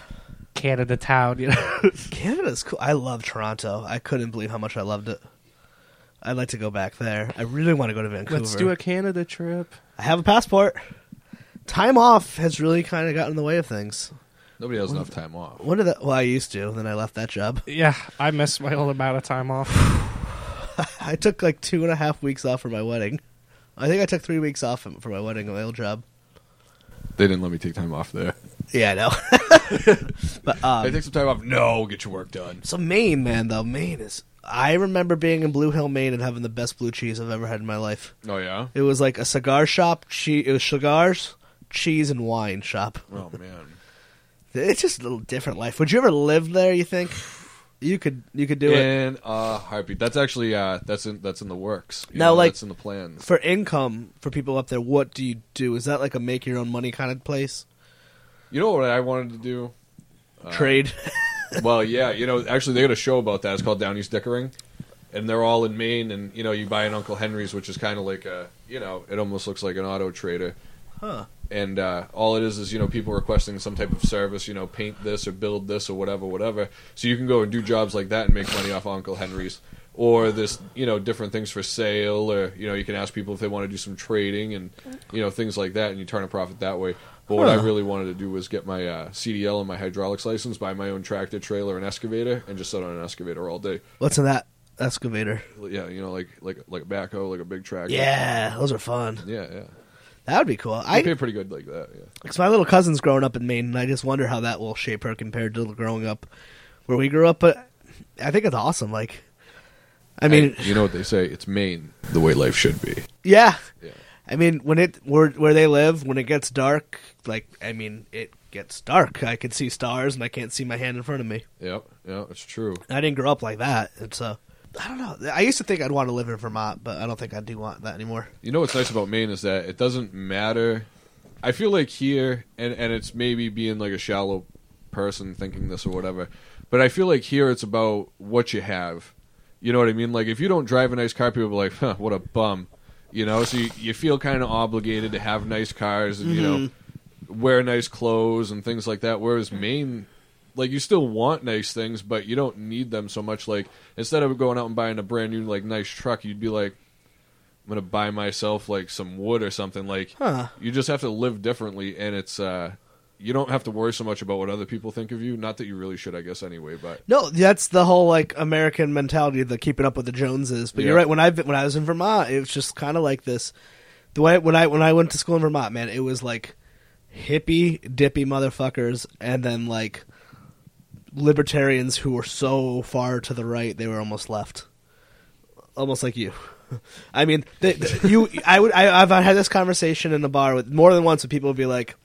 Canada town. You know, [laughs] Canada's cool. I love Toronto. I couldn't believe how much I loved it. I'd like to go back there. I really want to go to Vancouver. let's do a Canada trip. I have a passport. Time off has really kind of gotten in the way of things. Nobody has enough time off. When did that? Well, I used to. Then I left that job. [laughs] Yeah, I missed my old amount of time off. [laughs] I took like two and a half weeks off for my wedding. I think I took three weeks off for my wedding at my old job. They didn't let me take time off there. Yeah, I know. [laughs] but I um, take some time off. No, get your work done. so Maine, man, though Maine is. I remember being in Blue Hill, Maine, and having the best blue cheese I've ever had in my life. Oh yeah. It was like a cigar shop. Che- it was cigars, cheese, and wine shop. Oh man. It's just a little different life. Would you ever live there? You think you could? You could do it In a heartbeat. That's actually uh, that's in that's in the works. You Now, know, like- that's in the plans. for income for people up there. What do you do? Is that like a make your own money kind of place? You know what I wanted to do? Uh, Trade. [laughs] well, yeah, you know, actually, they got a show about that. It's called Down East Dickering, and they're all in Maine. And you know, you buy an Uncle Henry's, which is kind of like a, you know, it almost looks like an auto trader. Huh. And uh, all it is is you know people requesting some type of service, you know, paint this or build this or whatever, whatever. So you can go and do jobs like that and make money off Uncle Henry's. Or this, you know, different things for sale, or you know, you can ask people if they want to do some trading and you know things like that, and you turn a profit that way. But what I really wanted to do was get my uh, CDL and my hydraulics license, buy my own tractor trailer and excavator, and just sit on an excavator all day. What's in that excavator? Yeah, you know, like like like a backhoe, like a big tractor. Yeah, those are fun. yeah, yeah. That would be cool. I I be pretty good like that. Yeah. because my little cousin's growing up in Maine, and I just wonder how that will shape her compared to growing up where we grew up. But I think it's awesome. Like, I mean, you know what they say? It's Maine, the way life should be. yeah. Yeah. I mean, when it where where they live, when it gets dark, like I mean, it gets dark. I can see stars, and I can't see my hand in front of me. Yep, yeah, it's true. I didn't grow up like that. It's uh, I don't know. I used to think I'd want to live in Vermont, but I don't think I do want that anymore. You know what's nice about Maine is that it doesn't matter. I feel like here, and and it's maybe being like a shallow person thinking this or whatever, but I feel like here it's about what you have. You know what I mean? Like if you don't drive a nice car, people are like, huh, "What a bum," you know. So you, you feel kind of obligated to have nice cars and you know mm-hmm. wear nice clothes and things like that. Whereas Maine, like you still want nice things, but you don't need them so much. Like instead of going out and buying a brand new like nice truck, you'd be like, I'm gonna buy myself like some wood or something. Like Huh. you just have to live differently, and it's uh, you don't have to worry so much about what other people think of you. Not that you really should, I guess, anyway. But No, that's the whole like American mentality of the keeping up with the Joneses. But you're right. When I when I was in Vermont, it was just kind of like this. The way when I when I went to school in Vermont, man, it was like hippie dippy motherfuckers, and then like libertarians who were so far to the right they were almost left, almost like you. [laughs] I mean, you. I would. I, I've had this conversation in the bar with more than once. With people would be like,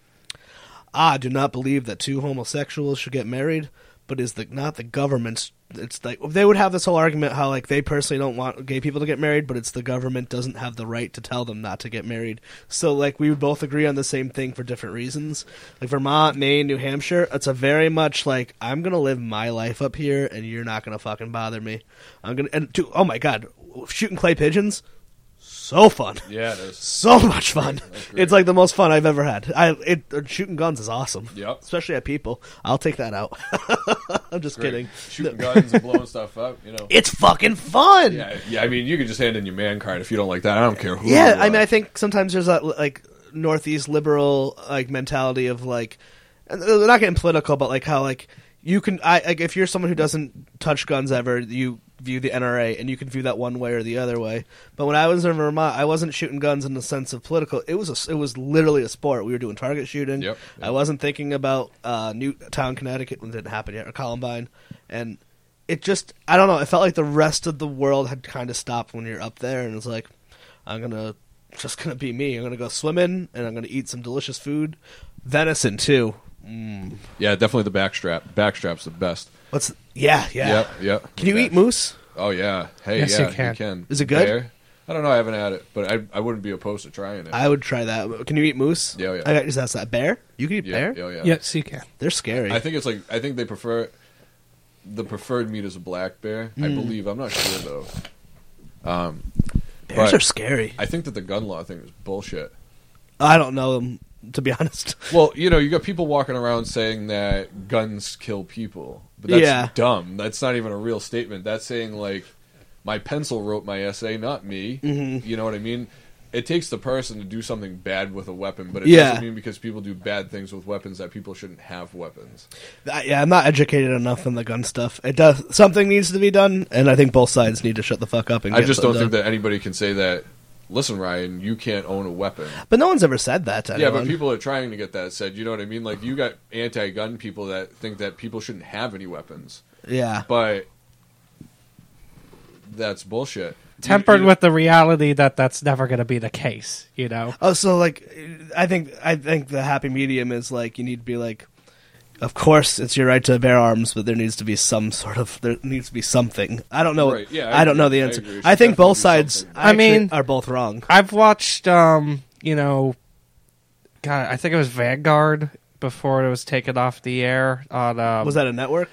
"Ah, I do not believe that two homosexuals should get married, but is the not the government's." It's like they would have this whole argument how like they personally don't want gay people to get married, but it's the government doesn't have the right to tell them not to get married. So like we would both agree on the same thing for different reasons. Like Vermont, Maine, New Hampshire, it's a very much like I'm gonna live my life up here, and you're not gonna fucking bother me. I'm gonna and to, oh my god, shooting clay pigeons, so fun yeah, it is. so much fun. It's like the most fun I've ever had. I it uh, shooting guns is awesome. Yep. especially at people. I'll take that out. [laughs] I'm just Great. kidding. Shooting guns and blowing stuff up. You know. It's fucking fun. Yeah, yeah. I mean, you can just hand in your man card if you don't like that. I don't care who. Yeah, I mean, I think sometimes there's that like northeast liberal like mentality of like, and they're not getting political, but like how like you can, I like if you're someone who doesn't touch guns ever, you view the NRA, and you can view that one way or the other way. But when I was in Vermont, I wasn't shooting guns in the sense of political. It was a, it was literally a sport. We were doing target shooting. Yep, I wasn't thinking about uh, Newtown, Connecticut, when it didn't happen yet, or Columbine, and it just I don't know. It felt like the rest of the world had kind of stopped when you're up there, and it's like I'm gonna just gonna be me. I'm gonna go swimming, and I'm gonna eat some delicious food, venison too. Mm. yeah, definitely the backstrap. Backstrap's the best. What's yeah yeah? Yep, yep. Can you Yeah. eat moose? Oh yeah. Hey, Yes, yeah, you can. Is it good? Bear? I don't know. I haven't had it, but I I wouldn't be opposed to trying it. I would try that. Can you eat moose? Yeah, yeah. I got just ask that bear. You can eat yeah, bear. yeah, yeah. Yes, you can. They're scary. I think it's like I think they prefer the preferred meat is a black bear. I Mm. believe. I'm not sure though. Um, Bears but- are scary. I think that the gun law thing is bullshit. I don't know them to be [laughs] honest. Well, you know, you got people walking around saying that guns kill people, but that's Yeah. dumb. That's not even a real statement. That's saying like my pencil wrote my essay, not me. Mhm. You know what I mean? It takes the person to do something bad with a weapon, but it Yeah. doesn't mean because people do bad things with weapons that people shouldn't have weapons. I- yeah, I'm not educated enough on the gun stuff. It does something needs to be done, and I think both sides need to shut the fuck up and. I just don't think that anybody can say that. Listen, Ryan, you can't own a weapon. But no one's ever said that to Yeah, but people are trying to get that said. You know what I mean? Like you got anti-gun people that think that people shouldn't have any weapons, Yeah, but that's bullshit. Tempered You- you- with the reality that that's never going to be the case. You know. Oh, so like, I think I think the happy medium is like you need to be like, of course it's your right to bear arms, but there needs to be some sort of there needs to be something. I don't know. Right, yeah, I I, don't know the answer. agree. It I, think both sides. I mean- are both wrong. I've watched, um, you know, God, I think it was Vanguard before it was taken off the air on. Um, Was that a network?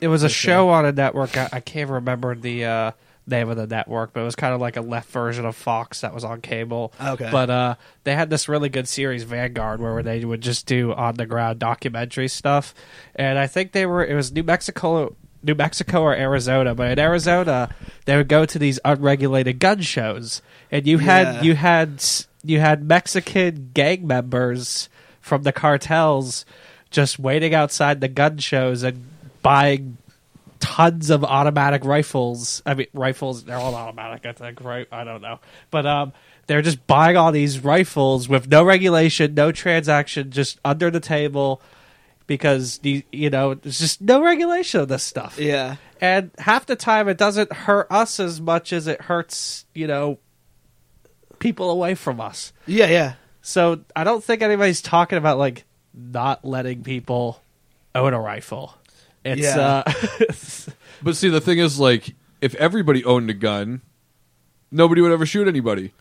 it was a show on a network. I, I can't remember the uh, name of the network, but it was kind of like a left version of Fox that was on cable. Okay. But uh, they had this really good series, Vanguard, where they would just do on the ground documentary stuff. And I think they were it was New Mexico. New Mexico or Arizona, but in Arizona, they would go to these unregulated gun shows, and you had Yeah. you had you had Mexican gang members from the cartels just waiting outside the gun shows and buying tons of automatic rifles. I mean, rifles, they're all automatic, I think, right? I don't know. But um, they're just buying all these rifles with no regulation, no transaction, just under the table because, the, you know, there's just no regulation of this stuff. Yeah. And half the time it doesn't hurt us as much as it hurts, you know, people away from us. Yeah, yeah. So I don't think anybody's talking about like not letting people own a rifle. It's Yeah. uh [laughs] But see, the thing is, like, if everybody owned a gun, nobody would ever shoot anybody.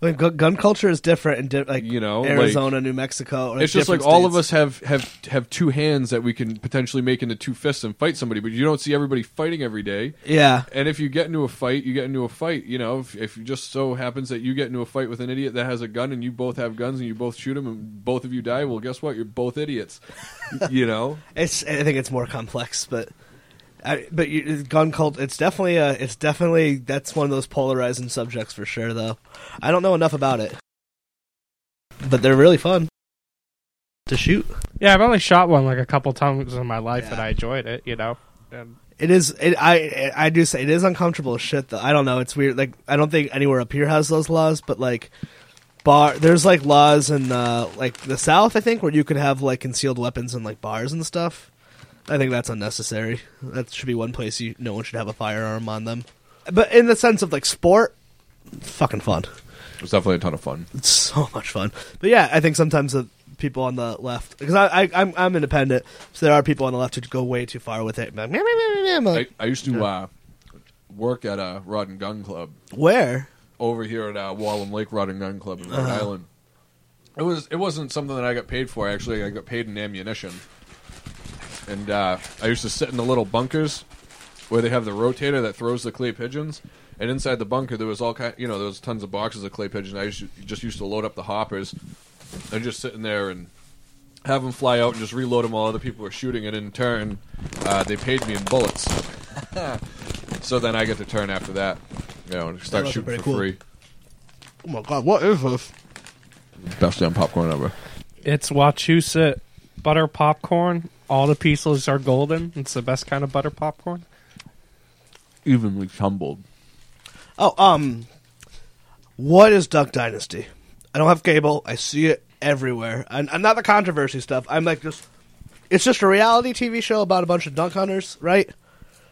Like, gun culture is different in di- like You know, Arizona, New Mexico. Or It's just like different all of us have have have two hands that we can potentially make into two fists and fight somebody, but you don't see everybody fighting every day. Yeah. And if you get into a fight, you get into a fight. You know, if, if it just so happens that you get into a fight with an idiot that has a gun, and you both have guns, and you both shoot him, and both of you die, well, guess what? You're both idiots. [laughs] you know, It's. I think it's more complex, but. I, but you, gun cult, it's definitely a, it's definitely that's one of those polarizing subjects for sure. Though, I don't know enough about it, but they're really fun to shoot. Yeah, I've only shot one like a couple times in my life and I enjoyed it, you know. And It is. It, I I do say it is uncomfortable shit. Though I don't know. It's weird. Like I don't think anywhere up here has those laws, but like bar, there's like laws in uh, like the South. I think where you could have like concealed weapons in like bars and stuff. I think that's unnecessary. That should be one place you no one should have a firearm on them. But in the sense of like sport, fucking fun. It's definitely a ton of fun. It's so much fun. But yeah, I think sometimes the people on the left because I, I I'm I'm independent, so there are people on the left who go way too far with it. Like, "Meh, meh, meh, meh, meh." I, I used to uh, work at a rod and gun club Where? over here at uh, Wallum Lake Rod and Gun Club in Rhode Island. It was it wasn't something that I got paid for. Actually, I got paid in ammunition, and uh, I used to sit in the little bunkers where they have the rotator that throws the clay pigeons. And inside the bunker, there was all kind, you know, there was tons of boxes of clay pigeons. I used to, just used to load up the hoppers and just sit in there and have them fly out and just reload them while other people were shooting. And in turn, uh, they paid me in bullets. [laughs] so then I get to turn after that, you know, and start must shooting for cool. free. Oh my god, what is this? Best damn popcorn ever. it's Wachusett butter popcorn. All the pieces are golden. It's the best kind of butter popcorn. Evenly tumbled. Oh, um, what is Duck Dynasty? I don't have cable. I see it everywhere. And I'm not the controversy stuff. I'm like just, it's just a reality TV show about a bunch of duck hunters, right?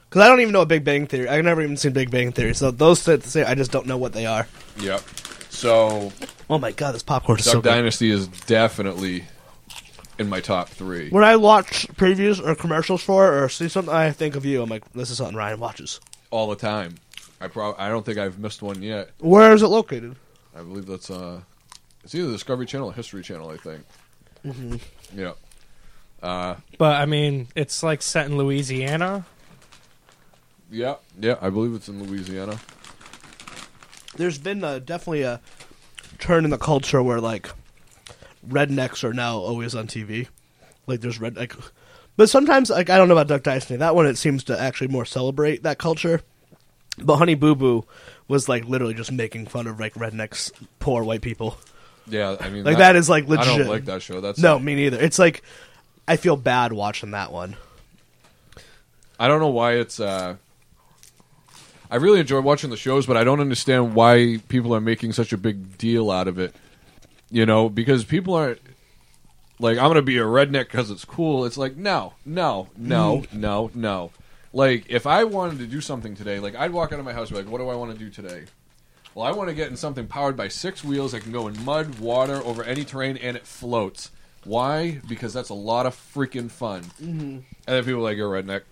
Because I don't even know a Big Bang Theory. I've never even seen Big Bang Theory. So those that say I just don't know what they are. Yep. So Oh my god, this popcorn is Duck so good. Dynasty is definitely in my top three. When I watch previews or commercials for it or see something, I think of you. I'm like, this is something Ryan watches. all the time. I prob- I don't think I've missed one yet. Where is it located? I believe that's uh, it's either Discovery Channel or History Channel. I think. Mm-hmm. Yeah. Uh, But I mean, it's like set in Louisiana. yeah, yeah. I believe it's in Louisiana. there's been a, definitely a turn in the culture where like rednecks are now always on TV. Like there's red like, but sometimes like I don't know about Duck Dynasty. That one it seems to actually more celebrate that culture. But Honey Boo Boo was like literally just making fun of like rednecks, poor white people. Yeah, I mean, Like that is like I legit. don't like that show. That's No, me neither. It's like I feel bad watching that one. I don't know why it's. uh I really enjoy watching the shows, but I don't understand why people are making such a big deal out of it. You know, because people aren't like I'm going to be a redneck because it's cool. It's like no, no, no, no, no. Like if I wanted to do something today, like I'd walk out of my house and be like, "What do I want to do today?" Well, I want to get in something powered by six wheels that can go in mud, water, over any terrain, and it floats. Why? Because that's a lot of freaking fun. Mm-hmm. And then people are like, "You're a redneck."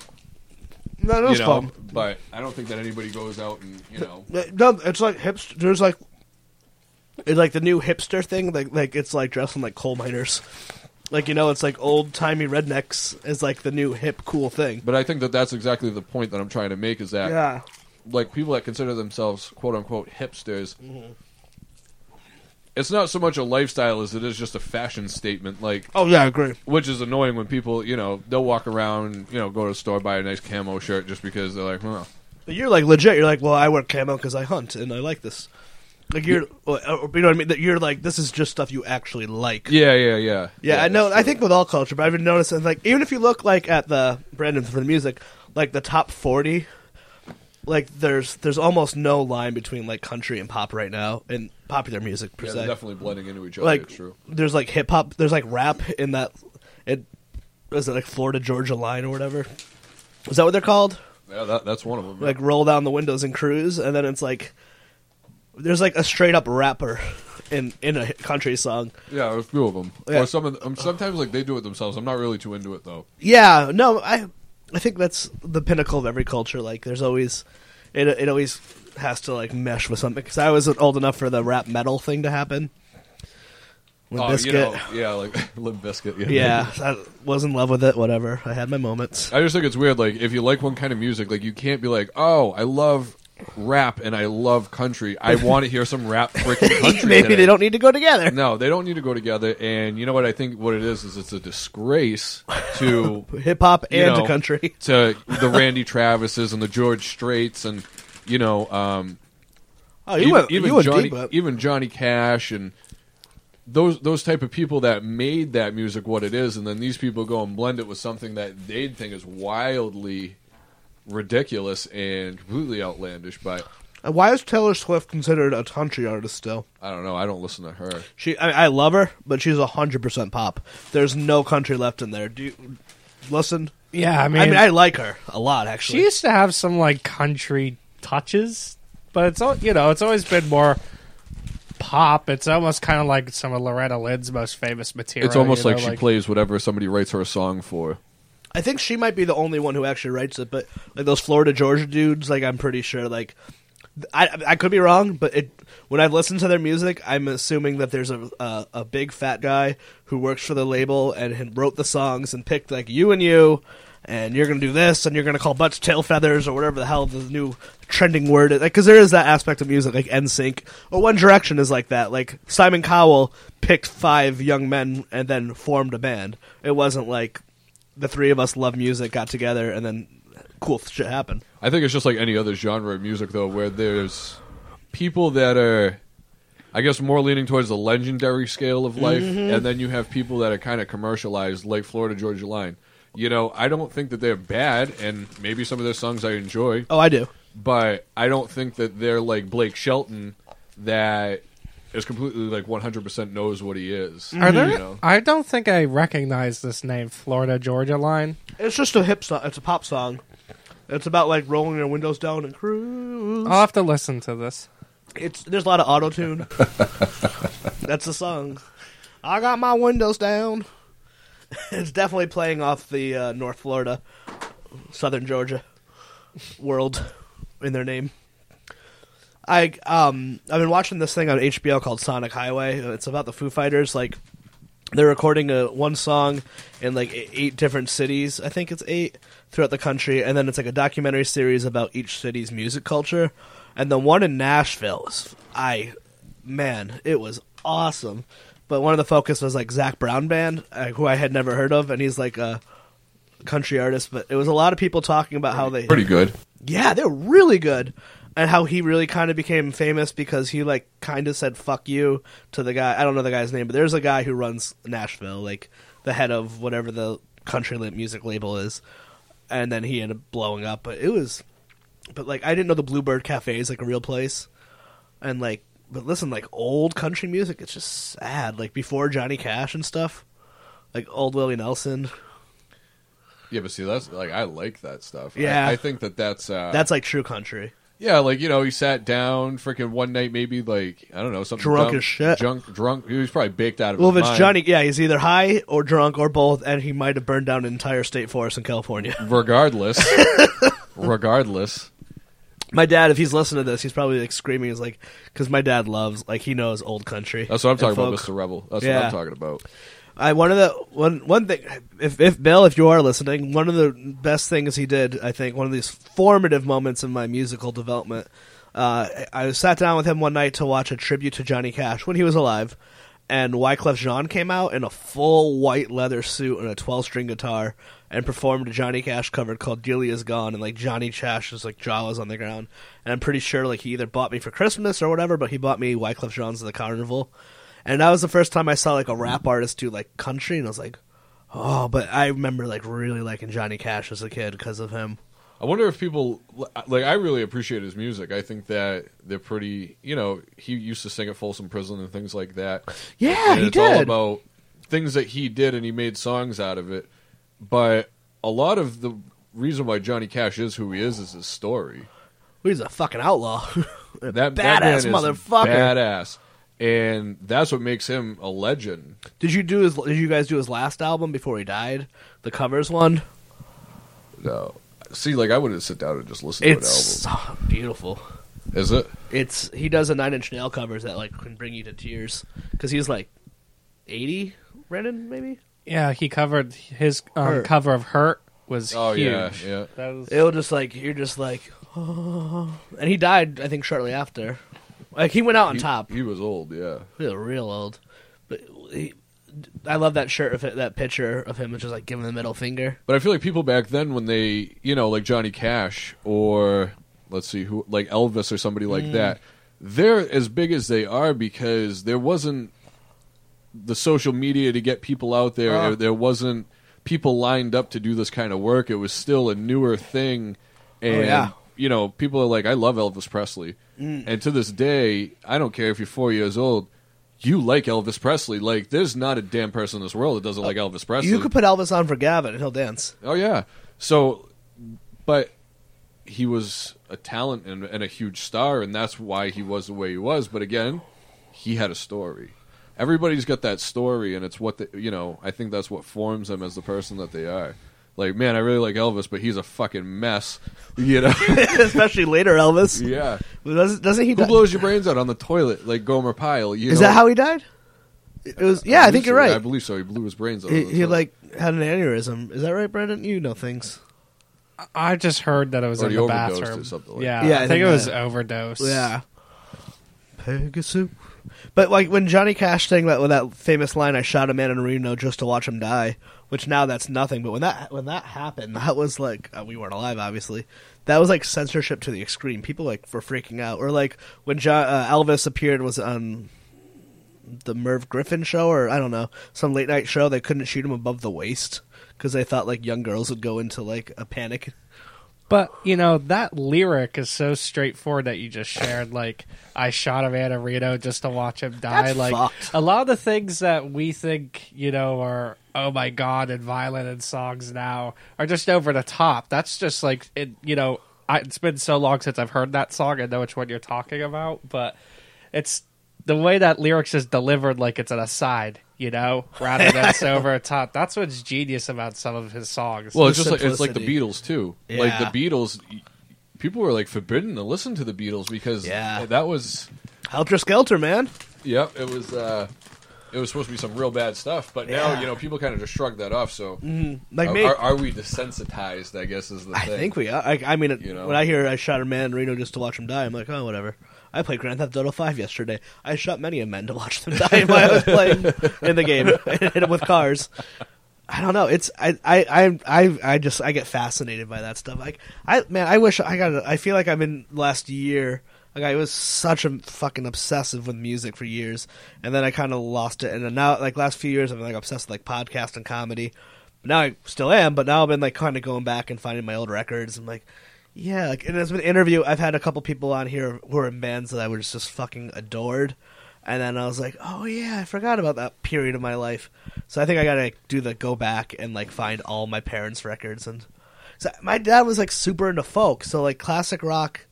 No, you know, fun. but I don't think that anybody goes out and you know. No, it's like hipster. There's like, it's like the new hipster thing. Like, like it's like dressing like coal miners. Like you know, it's like old timey rednecks is like the new hip cool thing. But I think that that's exactly the point that I'm trying to make is that Yeah, like people that consider themselves quote unquote hipsters. Mm-hmm. It's not so much a lifestyle as it is just a fashion statement. Like Oh yeah, I agree. which is annoying when people, you know, they'll walk around, you know, go to the store buy a nice camo shirt just because they're like, huh. But you're like legit. You're like, well, I wear camo because I hunt and I like this. Like you're, or, you know what I mean? That you're like, this is just stuff you actually like. Yeah, yeah, yeah. Yeah, I know. I think with all culture, but I've been noticing like even if you look like at the Brandon for the music, like the top forty, like there's there's almost no line between like country and pop right now in popular music per yeah, se. they're definitely blending into each other. like it's true. there's like hip hop, there's like rap in that. It was it like Florida Georgia line or whatever. Is that what they're called? Yeah, that, that's one of them. Like roll down the windows and cruise, and then it's like there's like a straight up rapper in in a country song. yeah, a few of them. Yeah. Or some of them, um, sometimes like they do it themselves. I'm not really too into it though. Yeah, no, I I think that's the pinnacle of every culture. Like, there's always it it always has to like mesh with something. Because I wasn't old enough for the rap metal thing to happen. Limp Oh, Bizkit. you know, yeah, like [laughs] Limp Bizkit. Yeah, yeah, I was in love with it. Whatever, I had my moments. I just think it's weird. Like, if you like one kind of music, like you can't be like, oh, I love rap and I love country. I want to hear some rap freaking country. [laughs] Maybe today. they don't need to go together. No, they don't need to go together. And you know what? I think what it is is it's a disgrace to [laughs] Hip hop and know, to country. [laughs] to the Randy Travises and the George Straits and you know um, Oh, you even, went even Johnny deep. Even Johnny Cash and those those type of people that made that music what it is, and then these people go and blend it with something that they think is wildly ridiculous and completely outlandish. But And Why is Taylor Swift considered a country artist still? I don't know. I don't listen to her. She, I, I love her, but she's hundred percent pop. There's no country left in there. Do you listen? Yeah, I mean, I mean, I like her a lot actually. she used to have some like country touches, but it's all you know. It's always been more pop. It's almost kind of like some of Loretta Lynn's most famous material. It's almost you like know, she plays whatever somebody writes her a song for. I think she might be the only one who actually writes it, but like those Florida Georgia dudes, like I'm pretty sure, like I I could be wrong, but it when I've listened to their music, I'm assuming that there's a a, a big fat guy who works for the label and wrote the songs and picked like you and you, and you're gonna do this, and you're gonna call butts tail feathers or whatever the hell the new trending word is, because there is that aspect of music like NSYNC or One Direction is like that. Like Simon Cowell picked five young men and then formed a band. It wasn't like the three of us love music, got together, and then cool shit happened. I think it's just like any other genre of music, though, where there's people that are, I guess, more leaning towards the legendary scale of life, mm-hmm. and then you have people that are kind of commercialized, like Florida Georgia Line. You know, I don't think that they're bad, and maybe some of their songs I enjoy, Oh, I do. but I don't think that they're like Blake Shelton, that is completely like 100% knows what he is. Are there? You know? I don't think I recognize this name, Florida Georgia Line. It's just a hip song. It's a pop song. It's about like rolling your windows down and cruise. I'll have to listen to this. It's there's a lot of auto tune. [laughs] That's the song. I got my windows down. [laughs] it's definitely playing off the uh, North Florida, Southern Georgia world in their name. I um I've been watching this thing on HBO called Sonic Highway. It's about the Foo Fighters. Like they're recording a one song in like eight different cities. I think it's eight throughout the country, and then it's like a documentary series about each city's music culture. And the one in Nashville, is, I man, it was awesome. But one of the focus was like Zac Brown band, uh, who I had never heard of, and he's like a country artist. But it was a lot of people talking about how they Pretty good. yeah, they're really good. And how he really kind of became famous because he like kind of said "fuck you" to the guy. I don't know the guy's name, but there's a guy who runs Nashville, like the head of whatever the country music label is. And then he ended up blowing up. But it was, but like I didn't know the Bluebird Cafe is like a real place. And like, but listen, like old country music, it's just sad. Like before Johnny Cash and stuff, like old Willie Nelson. Yeah, but see, that's like I like that stuff. I- Yeah. I, think that that's uh, That's like true country. Yeah, like you know, he sat down, freaking one night, maybe like I don't know, something Drunk as shit. drunk, drunk. He was probably baked out of. Well, if his it's mind. Johnny, yeah, he's either high or drunk or both, and he might have burned down an entire state forest in California. [laughs] regardless, [laughs] regardless. My dad, if he's listening to this, he's probably like screaming. He's like, because my dad loves, like, he knows old country. That's what I'm and talking folk. about, Mr. Rebel. That's what I'm talking about. I one of the one one thing if if Bill if you are listening one of the best things he did I think one of these formative moments in my musical development uh, I sat down with him one night to watch a tribute to Johnny Cash when he was alive and Wyclef Jean came out in a full white leather suit and a 12 string guitar and performed a Johnny Cash cover called Delia's Gone and like Johnny Cash Cash's like jaw was on the ground. And I'm pretty sure like he either bought me for Christmas or whatever but he bought me Wyclef Jean's The Carnival and that was the first time I saw like a rap artist do like country, and I was like, oh. But I remember like really liking Johnny Cash as a kid because of him. I wonder if people like. I really appreciate his music. I think that they're pretty. You know, he used to sing at Folsom Prison and things like that. Yeah, and he it's did. all about things that he did, and he made songs out of it. But a lot of the reason why Johnny Cash is who he is is his story. He's a fucking outlaw. [laughs] That that Badass is motherfucker. badass, and that's what makes him a legend. did you do his? Did you guys do his last album before he died? The covers one. No, see, like I wouldn't sit down and just listen to It's so beautiful. Is it? It's he does a Nine Inch Nail covers that like can bring you to tears because he's like eighty. Brendan, maybe Yeah, he covered his um, cover of "Hurt" was Oh huge. yeah, yeah. That was it'll just like you're just like, oh. [sighs] and he died. I think shortly after. Like he went out on He- top. He was old. Yeah. He was real old. But he, I love that shirt of it, that picture of him, which is like giving the middle finger. But I feel like people back then, when they, you know, like Johnny Cash or let's see who, like Elvis or somebody Mm. like that, they're as big as they are because there wasn't the social media to get people out there. Uh. There wasn't people lined up to do this kind of work. It was still a newer thing, and Oh, yeah. Mm. you know, people are like, I love Elvis Presley, and to this day, I don't care if you're four years old. You like Elvis Presley. Like, there's not a damn person in this world that doesn't like Elvis Presley. You could put Elvis on for Gavin, and he'll dance. Oh yeah. So, but he was a talent and, and a huge star, and that's why he was the way he was. But again, he had a story. Everybody's got that story, and it's what the, you know. I think that's what forms them as the person that they are. Like, man, I really like Elvis, but he's a fucking mess. [laughs] You know? [laughs] Especially later, Elvis. yeah. Doesn't, doesn't he? Who die- blows your brains out on the toilet like Gomer Pyle? You Is know? that how he died? It was. Yeah, I, believe think you're so. right. I believe so. He blew his brains out. he, on the he like had an aneurysm. Is that right, Brendan? You know things. I just heard that it was Or in the overdosed or bathroom. something like yeah, that. Yeah, I, I think, think it was that- overdose. Yeah. Pegasus. But like when Johnny Cash sang that with that famous line, "I shot a man in Reno just to watch him die," which now that's nothing. But when that when that happened, [laughs] that was like uh, we weren't alive, obviously. That was like censorship to the extreme. People like were freaking out, or like when jo- uh, Elvis appeared was on the Merv Griffin show, or I don't know some late night show. They couldn't shoot him above the waist because they thought like young girls would go into like a panic. But you know that lyric is so straightforward that you just shared. Like, I shot a man in Reno just to watch him die. That's like fucked. a lot of the things that we think you know are oh my god and violent in songs now are just over the top. That's just like it. You know, I, it's been so long since I've heard that song. I know which one you're talking about, but it's the way that lyrics is delivered, like it's an aside. You know, rather than so [laughs] over the top. That's what's genius about some of his songs. Well, The it's just like it's like the simplicity. Beatles too. Like Yeah. the Beatles, people were like forbidden to listen to the Beatles because Yeah. that was Helter Skelter, man. yep, it was uh it was supposed to be some real bad stuff. But now Yeah. you know people kind of just shrug that off. So Like are, me. are, are we desensitized? I guess is the thing I thing. think we are. I, I mean, You know? when I hear I shot a man in Reno just to watch him die, I'm like, oh, whatever. I played Grand Theft Auto 5 yesterday. I shot many a men to watch them die while I was playing in the game. I hit them with cars. I don't know. It's I I I I, I just I get fascinated by that stuff. Like I man, I wish I got. I feel like I'm in last year. Like I was such a fucking obsessive with music for years, and then I kind of lost it. And now, like last few years, I've been like obsessed with like podcast and comedy. But Now I still am, but now I've been like kind of going back and finding my old records. and like, yeah, like, and there's been interview. I've had a couple people on here who are in bands that I was just fucking adored, and then I was like, oh yeah, I forgot about that period of my life. So I think I gotta like, do the go back and like find all my parents' records. And so my dad was like super into folk, so like classic rock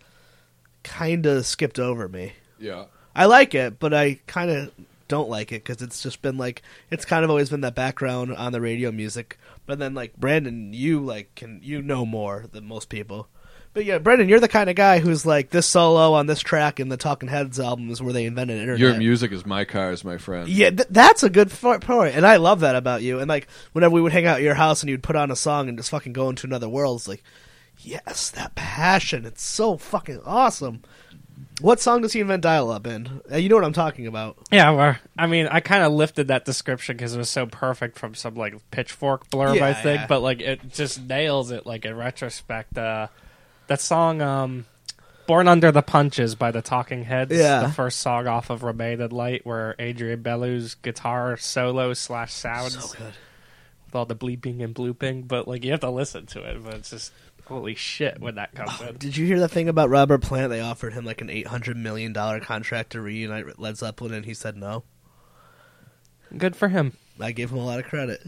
kind of skipped over me. Yeah. I like it, but I kind of don't like it because it's just been like it's kind of always been that background on the radio music. But then like Brandon, you like can you know more than most people. But yeah, Brendan, you're the kind of guy who's like this solo on this track in the Talking Heads album is where they invented internet. Your music is my cars, my friend. Yeah, th- that's a good fo- point, and I love that about you. And like, whenever we would hang out at your house and you'd put on a song and just fucking go into another world, it's like, yes, that passion. It's so fucking awesome. What song does he invent dial up in? Uh, you know what I'm talking about. Yeah, well, I mean, I kind of lifted that description because it was so perfect from some like pitchfork blurb, Yeah, I think. yeah. But like, it just nails it. Like in retrospect, uh, that song, um, "Born Under the Punches" by the Talking Heads, Yeah. the first song off of "Remain in Light," where Adrian Belew's guitar solo slash sounds So good. with all the bleeping and blooping. But like, you have to listen to it. But it's just holy shit when that comes in. Did you hear the thing about Robert Plant? They offered him like an eight hundred million dollar contract to reunite Led Zeppelin, and he said no. Good for him. I gave him a lot of credit.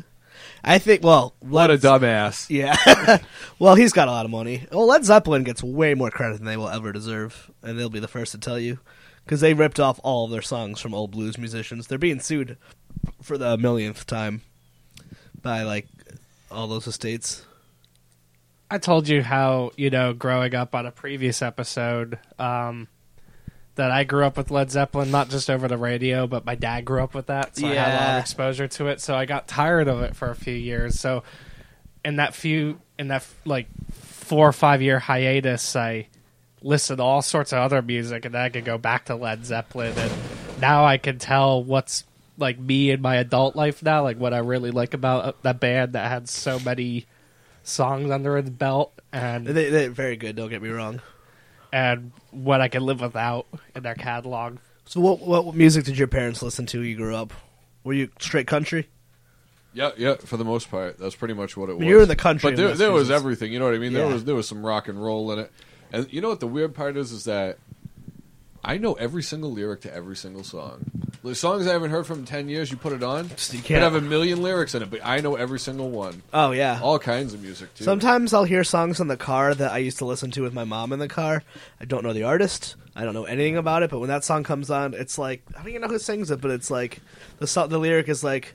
I think. Well, What a dumbass. Yeah. [laughs] well, he's got a lot of money. Well, Led Zeppelin gets way more credit than they will ever deserve, and they'll be the first to tell you because they ripped off all of their songs from old blues musicians. They're being sued for the millionth time by like all those estates. I told you how you know growing up on a previous episode um, that I grew up with Led Zeppelin, not just over the radio, but my dad grew up with that, so I had a lot of exposure to it. So I got tired of it for a few years. So in that few, in that like four or five year hiatus, I listened to all sorts of other music, and then I could go back to Led Zeppelin, and now I can tell what's like me in my adult life now, like what I really like about uh, that band that had so many songs under its belt and They, they're very good. Don't get me wrong. And what I can live without in their catalog. So, what what music did your parents listen to? when You grew up. Were you straight country? Yeah, yeah. For the most part, that's pretty much what it was. mean, you're in the country but there, there was everything. You know what I mean? There was there was some rock and roll in it. And you know what the weird part is? Is that I know every single lyric to every single song. The songs I haven't heard from in ten years, you put it on, You can't- have a million lyrics in it, but I know every single one. Oh yeah. All kinds of music too. Sometimes I'll hear songs in the car that I used to listen to with my mom in the car. I don't know the artist. I don't know anything about it. But when that song comes on, it's like I don't even know who sings it, but it's like the song, the lyric is like,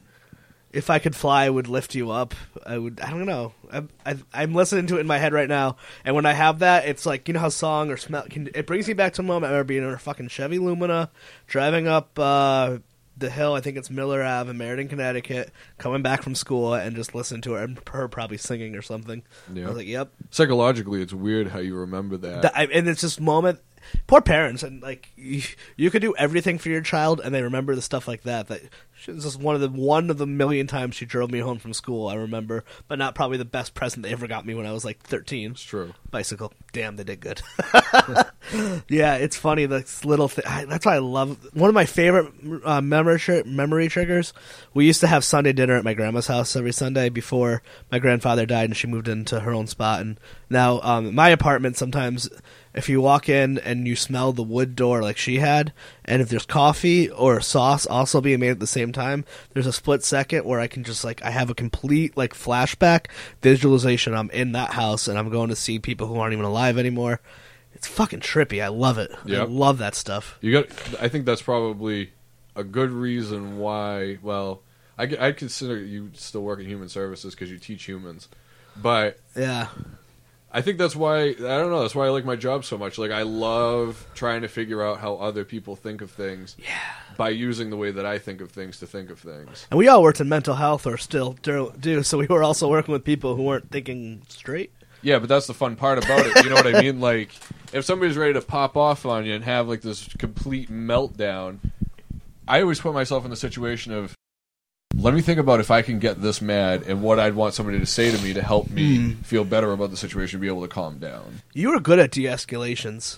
"If I could fly, I would lift you up." I would. I don't know. I, I, I'm listening to it in my head right now, and when I have that, it's like you know how song or smell. Can, it brings me back to a moment I remember being in a fucking Chevy Lumina, driving up. uh the hill, I think it's Miller Ave in Meriden, Connecticut, coming back from school and just listening to her and her probably singing or something. Yeah. I was like, "Yep, Psychologically, it's weird how you remember that. Th- I- and it's just moment. Poor parents, and like you, you could do everything for your child, and they remember the stuff like that. That was just one of the one of the million times she drove me home from school. I remember, but not probably the best present they ever got me when I was like thirteen. it's true. Bicycle, damn, they did good. [laughs] yeah, it's funny. This little thing. That's why I love. One of my favorite uh, memory memory triggers. We used to have Sunday dinner at my grandma's house every Sunday before my grandfather died, and she moved into her own spot. And now, um, my apartment sometimes, if you walk in and you smell the wood door like she had, and if there's coffee or sauce also being made at the same time, there's a split second where I can just like I have a complete like flashback visualization. I'm in that house and I'm going to see people who aren't even alive anymore. It's fucking trippy. I love it. I love that stuff. You got. I think that's probably a good reason why. Well, I I consider you still work in human services because you teach humans, but Yeah. I think that's why I don't know. That's why I like my job so much. Like I love trying to figure out how other people think of things. Yeah. By using the way that I think of things to think of things. And we all worked in mental health or still do, do so we were also working with people who weren't thinking straight. Yeah, but that's the fun part about it. You know what I mean? Like if somebody's ready to pop off on you and have like this complete meltdown, I always put myself in the situation of let me think about if I can get this mad and what I'd want somebody to say to me to help me hmm. feel better about the situation, be able to calm down. You were good at de-escalations.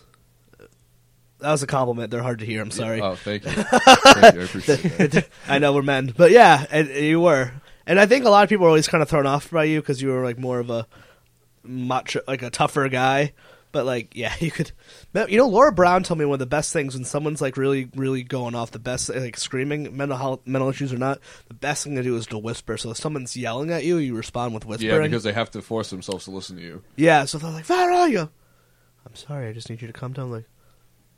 That was a compliment. They're hard to hear. I'm sorry. Oh, thank you. [laughs] thank you. I appreciate that. [laughs] I know we're men, but yeah, and, you were. And I think a lot of people were always kind of thrown off by you because you were like more of a macho, like a tougher guy. But like, yeah, [laughs] you could. You know, Laura Brown told me one of the best things when someone's like really, really going off. The best, like screaming, mental health, mental issues or not, the best thing to do is to whisper. So if someone's yelling at you, you respond with whispering. Yeah, because they have to force themselves to listen to you. Yeah, so they're like, "Where are you?" I'm sorry, I just need you to calm down. Like,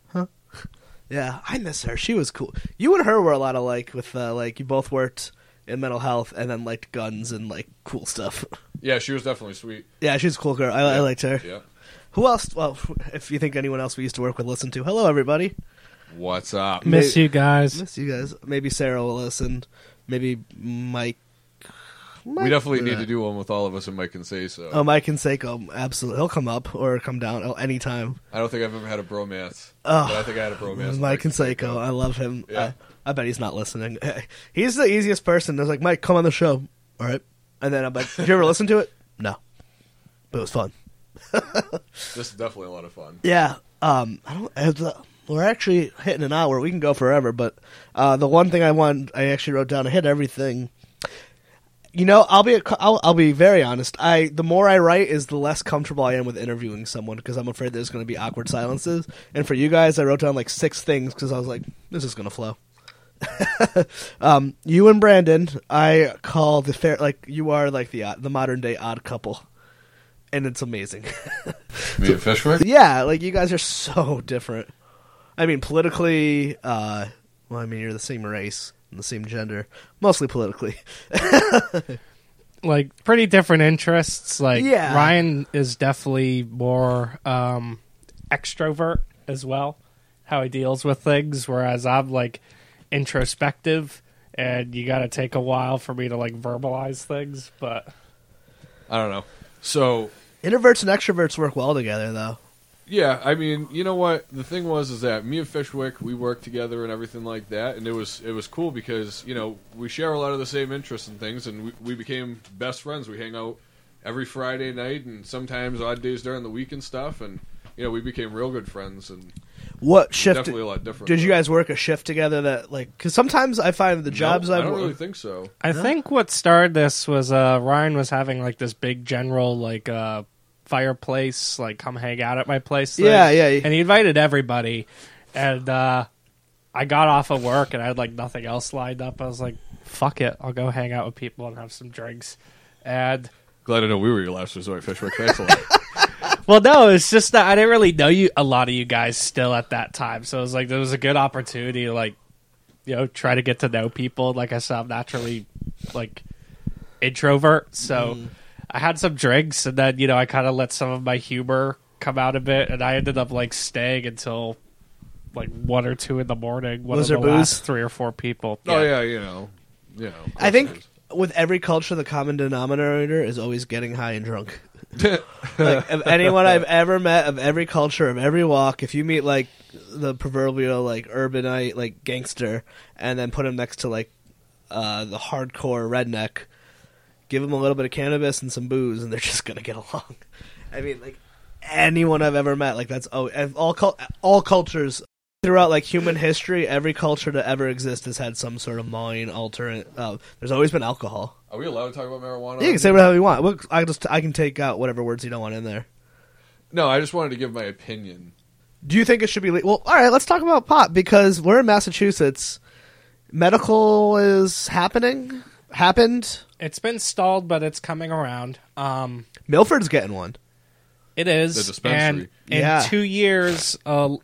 huh? [laughs] Yeah, I miss her. She was cool. You and her were a lot alike. With uh, like, you both worked in mental health and then liked guns and like cool stuff. [laughs] Yeah, she was definitely sweet. Yeah, she's a cool girl. I, I liked her. Yeah. Who else? Well, [laughs] if you think anyone else we used to work with, listen to. Hello, everybody. What's up? Miss May- you guys. Miss you guys. Maybe Sarah will listen. Maybe Mike. We definitely need Yeah. to do one with all of us, and Mike can say so. Oh, Mike and Seiko, absolutely. He'll come up or come down oh, anytime. I don't think I've ever had a bromance, Oh, but I think I had a bromance. with Mike and Seiko, I love him. Yeah. I, I bet he's not listening. [laughs] He's the easiest person. There's like, Mike, come on the show. All right. And then I'm like, did you ever listen to it? No. But it was fun. This is definitely a lot of fun. Yeah. Um, I don't. uh, the- We're actually hitting an hour. We can go forever, but uh, the one thing I want, I actually wrote down. I hit everything. You know, I'll be I'll, I'll be very honest. I the more I write is the less comfortable I am with interviewing someone because I'm afraid there's going to be awkward silences. And for you guys, I wrote down like six things because I was like, this is going to flow. [laughs] um, you and Brandon, I call the fair like you are like the odd- the modern day odd couple, and it's amazing. [laughs] Me and Fishwick? Yeah, like you guys are so different. I mean, politically, uh, well, I mean, you're the same race and the same gender, mostly politically. [laughs] like pretty different interests. Like Yeah. Ryan is definitely more um, extrovert as well, how he deals with things, whereas I'm like introspective, and you got to take a while for me to like verbalize things. But I don't know. So Introverts and extroverts work well together, though. yeah, I mean, you know what? The thing was is that me and Fishwick we worked together and everything like that, and it was it was cool because you know we share a lot of the same interests and things, and we, we became best friends. We hang out every Friday night and sometimes odd days during the week and stuff, and you know we became real good friends and What shift? definitely a lot different. Did you guys work a shift together? That like, because sometimes I find the jobs I I've don't wor- really think so. I think what started this was uh, Ryan was having like this big general like uh, fireplace, like come hang out at my place. thing. Yeah, yeah. and he invited everybody, and uh, I got off of work and I had like nothing else lined up. I was like, "Fuck it, I'll go hang out with people and have some drinks." And Glad to know we were your last resort, Fishwick. Thanks a lot. well, no, it's just that I didn't really know you a lot of you guys still at that time, so it was like there was a good opportunity to like, you know, try to get to know people. Like I said, I'm naturally like introvert, so I had some drinks, and then you know I kind of let some of my humor come out a bit, and I ended up like staying until like one or two in the morning. One Was of there the booze? last three or four people. Oh yeah, you know, you know. of I course think it with every culture, the common denominator is always getting high and drunk. [laughs] like of anyone I've ever met of every culture of every walk, if you meet like the proverbial like urbanite like gangster, and then put him next to like uh, the hardcore redneck, give them a little bit of cannabis and some booze, and they're [laughs] just gonna get along. I mean, like anyone I've ever met, like that's oh, all all cultures throughout like human history, every culture to ever exist has had some sort of mind alternate. Uh, there's always been alcohol. Are we allowed to talk about marijuana? Yeah, you can say whatever you want. I just I can take out whatever words you don't want in there. No, I just wanted to give my opinion. Do you think it should be legal? Well, all right, let's talk about pot because we're in Massachusetts. Medical is happening. Happened. It's been stalled, but it's coming around. Um, Milford's getting one. It is. The dispensary. And in Yeah. two years, a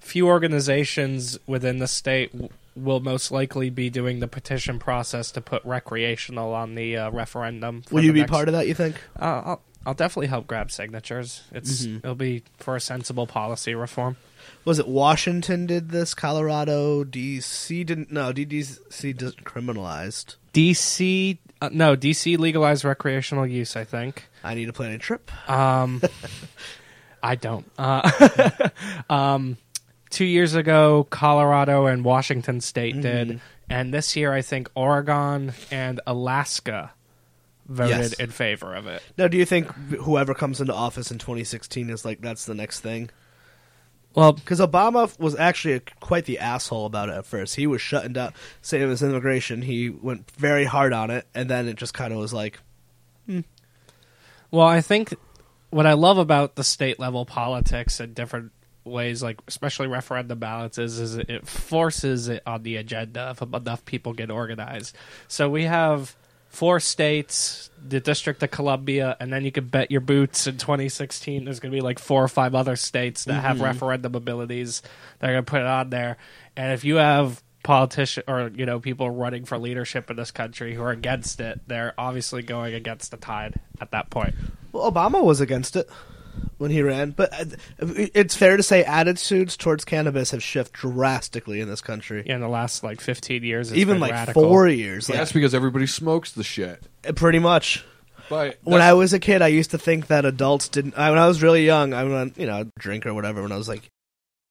few organizations within the state w- will most likely be doing the petition process to put recreational on the uh, referendum. Will you be next- part of that? You think? Uh, I'll, I'll definitely help grab signatures. It's Mm-hmm. it'll be for a sensible policy reform. Was it Washington did this? Colorado, DC didn't. No, DC just criminalized. DC, uh, no, DC legalized recreational use. I think. I need to plan a trip. Um, [laughs] I don't. Uh, [laughs] um, two years ago, Colorado and Washington State did, and this year I think Oregon and Alaska voted Yes. in favor of it. Now, do you think whoever comes into office in 2016 is like that's the next thing? Well, Because Obama was actually a, quite the asshole about it at first. He was shutting down, saying it was immigration. He went very hard on it, and then it just kind of was like, hmm. well, I think what I love about the state level politics in different ways, like especially referendum ballots, is, is it forces it on the agenda if enough people get organized. So we have four states, the District of Columbia, and then you can bet your boots in 2016 there's going to be like four or five other states that have mm-hmm. referendum abilities that are going to put it on there. And if you have politician or you know people running for leadership in this country who are against it, they're obviously going against the tide at that point. Well, Obama was against it when he ran, but uh, it's fair to say attitudes towards cannabis have shifted drastically in this country. Yeah, in the last like 15 years, it's Even been like radical. four years, like, That's because everybody smokes the shit. pretty much. But When I was a kid, I used to think that adults didn't. I, when I was really young, I would, you know, drink or whatever. When I was like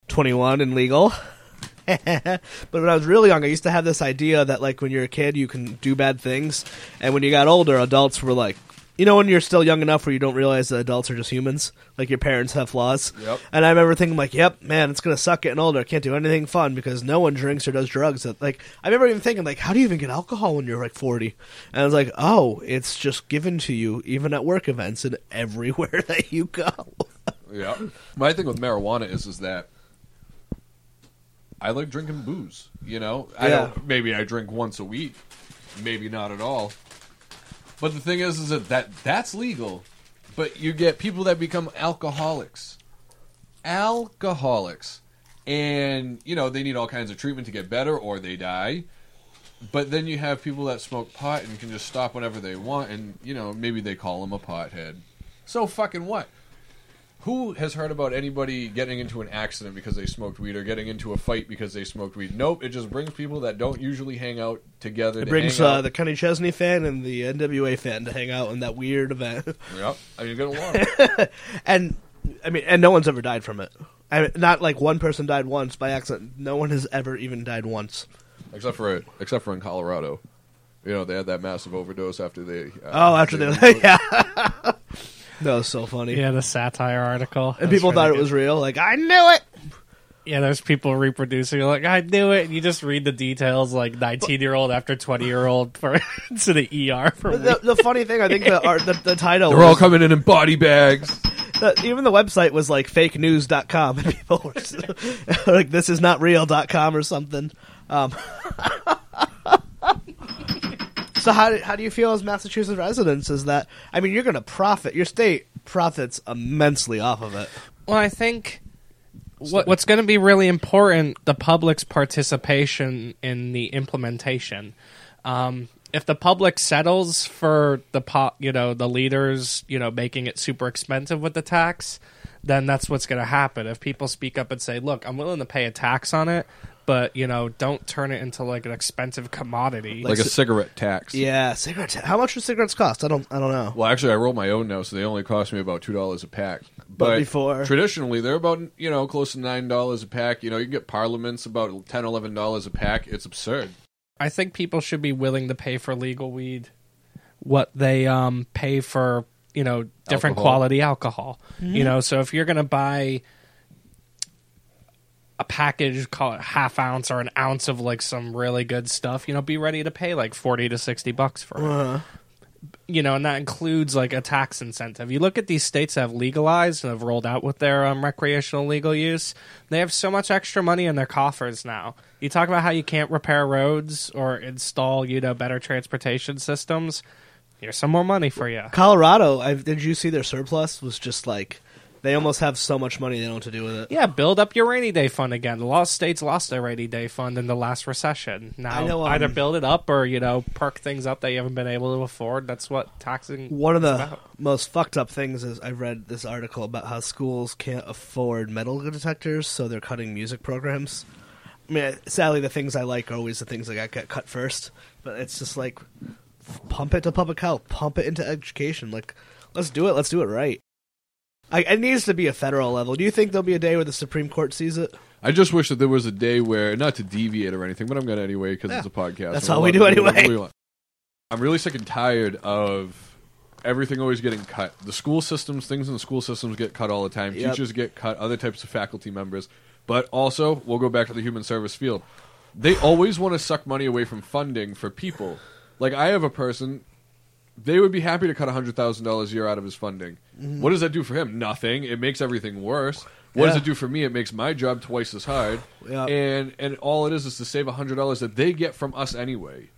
twenty-one and legal. [laughs] but when I was really young, I used to have this idea that like when you're a kid, you can do bad things, and when you got older, adults were like, you know, when you're still young enough where you don't realize that adults are just humans, like your parents have flaws. Yep. And I remember thinking like, yep, man, it's gonna suck getting older. I can't do anything fun because no one drinks or does drugs. Like I remember even thinking like, how do you even get alcohol when you're like 40? And I was like, oh, it's just given to you even at work events and [laughs] everywhere [laughs] that you go. Yeah. My thing with marijuana is is that I like drinking booze. You know, I don't. Maybe I drink once a week. Maybe not at all. But the thing is, is that, that that's legal. But you get people that become alcoholics, alcoholics, and you know they need all kinds of treatment to get better, or they die. But then you have people that smoke pot and can just stop whenever they want, and you know maybe they call them a pothead. So fucking what? Who has heard about anybody getting into an accident because they smoked weed or getting into a fight because they smoked weed? Nope. It just brings people that don't usually hang out together. It to brings uh, the Kenny Chesney fan and the NWA fan to hang out in that weird event. [laughs] Yep. I mean, get along. [laughs] and I mean, and no one's ever died from it. I mean, not like one person died once by accident. No one has ever even died once. except for except for in Colorado. You know, they had that massive overdose after they. Uh, Oh, after they, [laughs] yeah, that was so funny. Yeah, the satire article. and That's people thought really it was real. Like I knew it. Yeah, there's people reproducing like I knew it. And you just read the details, like 19 year old after 20 year old for [laughs] to the ER for the, the funny thing, I think the art, the, the title, They're all coming in in body bags. the, even the website was like fake fakenews.com and [laughs] people were just, [laughs] like this is not real.com or something. Um, so how do, how do you feel as Massachusetts residents is that I mean you're going to profit your state profits immensely off of it. Well, I think what, what's going to be really important the public's participation in the implementation. Um, if the public settles for the po- you know the leaders you know making it super expensive with the tax, then that's what's going to happen. If people speak up and say, "Look, I'm willing to pay a tax on it." But you know, don't turn it into like an expensive commodity. like a cigarette tax. Yeah, cigarettes. How much do cigarettes cost? I don't I don't know. Well, actually, I roll my own now, so they only cost me about two dollars a pack. But, before- traditionally, they're about you know close to nine dollars a pack. You know, you can get Parliaments about ten, eleven dollars a pack. It's absurd. I think people should be willing to pay for legal weed what they um, pay for, you know, different Alcohol. quality alcohol. You know, so if you're going to buy a package, call it half ounce or an ounce of like some really good stuff, you know, be ready to pay like 40 to 60 bucks for it. Uh, You know, and that includes like a tax incentive. You look at these states that have legalized and have rolled out with their um, recreational legal use, they have so much extra money in their coffers now. You talk about how you can't repair roads or install, you know, better transportation systems. Here's some more money for you. Colorado, I, did you see their surplus was just like they almost have so much money they don't know what to do with it. Yeah, build up your rainy day fund again. A lot of states lost their rainy day fund in the last recession. Now, I know, um, either build it up or you know perk things up that you haven't been able to afford. That's what taxing. One of the about. most fucked up things is I read this article about how schools can't afford metal detectors, so they're cutting music programs. I mean, sadly, the things I like are always the things that get cut first. But it's just like pump it to public health, pump it into education. Like, let's do it. Let's do it right. I, it needs to be a federal level. Do you think there'll be a day where the Supreme Court sees it? I just wish that there was a day where, not to deviate or anything, but I'm going to anyway because it's a podcast. That's all we do anyway. we. I'm really sick and tired of everything always getting cut. The school systems, things in the school systems get cut all the time. Yep. Teachers get cut, other types of faculty members. But also, we'll go back to the human service field. They always want to suck money away from funding for people. Like, I have a person, they would be happy to cut $100,000 a year out of his funding. What does that do for him? Nothing. It makes everything worse. What does it do for me? It makes my job twice as hard. Yeah. And and all it is is to save hundred dollars that they get from us anyway.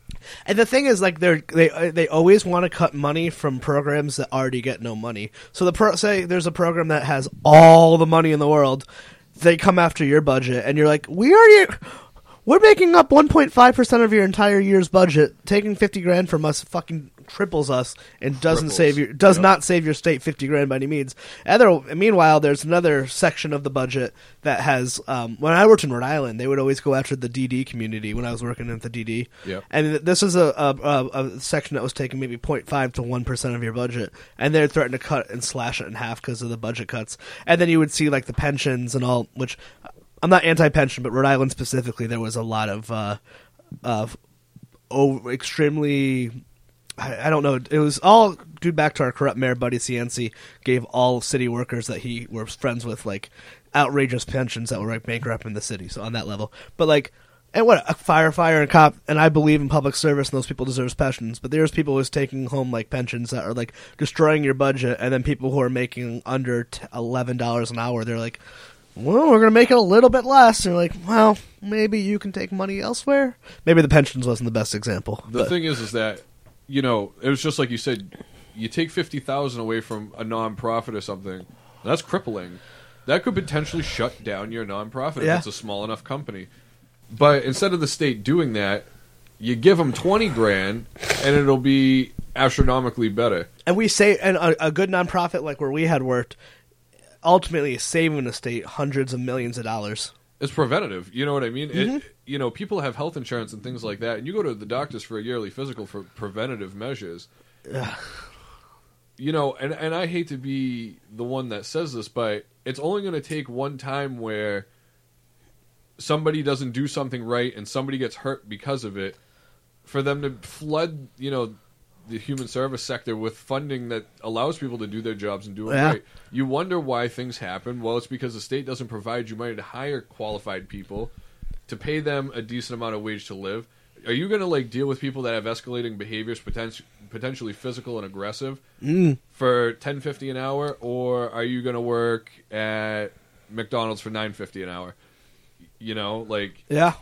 And the thing is, like they're they uh, they always want to cut money from programs that already get no money. So the pro say there's a program that has all the money in the world, they come after your budget, and you're like, we already We're making up 1.5% of your entire year's budget. Taking 50 grand from us fucking triples us and doesn't Cripples. save your does Yep. not save your state 50 grand by any means. Other meanwhile, there's another section of the budget that has um, when I worked in Rhode Island, they would always go after the DD community when I was working at the DD. Yep. And th- this is a, a, a, a section that was taking maybe 0.5 to 1% of your budget. And they're threatening to cut and slash it in half because of the budget cuts. And then you would see like the pensions and all, which I'm not anti pension, but Rhode Island specifically, there was a lot of, uh, of oh, extremely. I, I don't know. It was all due back to our corrupt mayor, Buddy Cianci, gave all city workers that he was friends with like outrageous pensions that were like bankrupting the city. So on that level, but like, and what a firefighter and cop, and I believe in public service, and those people deserve pensions. But there's people who's taking home like pensions that are like destroying your budget, and then people who are making under t- eleven dollars an hour, they're like, well, we're going to make it a little bit less. And you're like, well, maybe you can take money elsewhere. Maybe the pensions wasn't the best example. The but- thing is, is that you know, it was just like you said. You take fifty thousand away from a nonprofit or something. That's crippling. That could potentially shut down your nonprofit Yeah. if it's a small enough company. But instead of the state doing that, you give them twenty grand, and it'll be astronomically better. and we say, and a, a good nonprofit like where we had worked, ultimately is saving the state hundreds of millions of dollars. It's preventative. You know what I mean? Mm-hmm. It, you know, people have health insurance and things like that, and you go to the doctors for a yearly physical for preventative measures. You know, and and I hate to be the one that says this, but it's only going to take one time where somebody doesn't do something right and somebody gets hurt because of it for them to flood, you know, the human service sector with funding that allows people to do their jobs and do it Yeah. right. You wonder why things happen. Well, it's because the state doesn't provide you money to hire qualified people, to pay them a decent amount of wage to live. Are you going to like deal with people that have escalating behaviors, poten- potentially physical and aggressive, for ten fifty an hour, or are you going to work at McDonald's for nine fifty an hour? You know, like Yeah.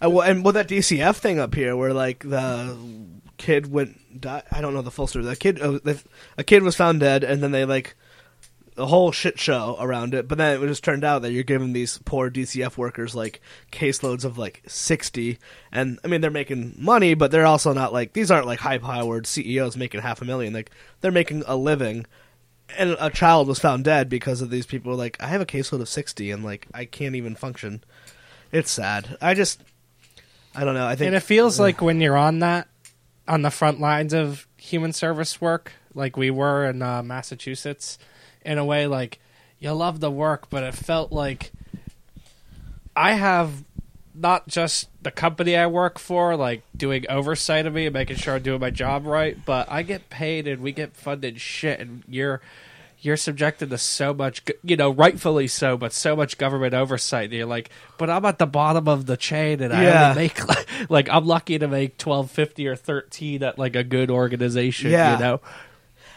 And, well, and with that DCF thing up here, where like the kid went, I don't know the full story. The kid, uh, a kid was found dead, and then they like the whole shit show around it. But then it just turned out that you're giving these poor DCF workers like caseloads of like sixty, and I mean they're making money, but they're also not like these aren't like high powered CEOs making half a million. Like they're making a living. And a child was found dead because of these people. Like I have a caseload of sixty, and like I can't even function. It's sad. I just, I don't know. I think And it feels like when you're on that, on the front lines of human service work, like we were in uh, Massachusetts, in a way, like you love the work, but it felt like I have not just the company I work for, like doing oversight of me and making sure I'm doing my job right, but I get paid and we get funded shit, and you're you're subjected to so much, you know, rightfully so, but so much government oversight. And You're like, but I'm at the bottom of the chain, and I only make like, [laughs] like I'm lucky to make twelve fifty or thirteen at like a good organization. Yeah. You know,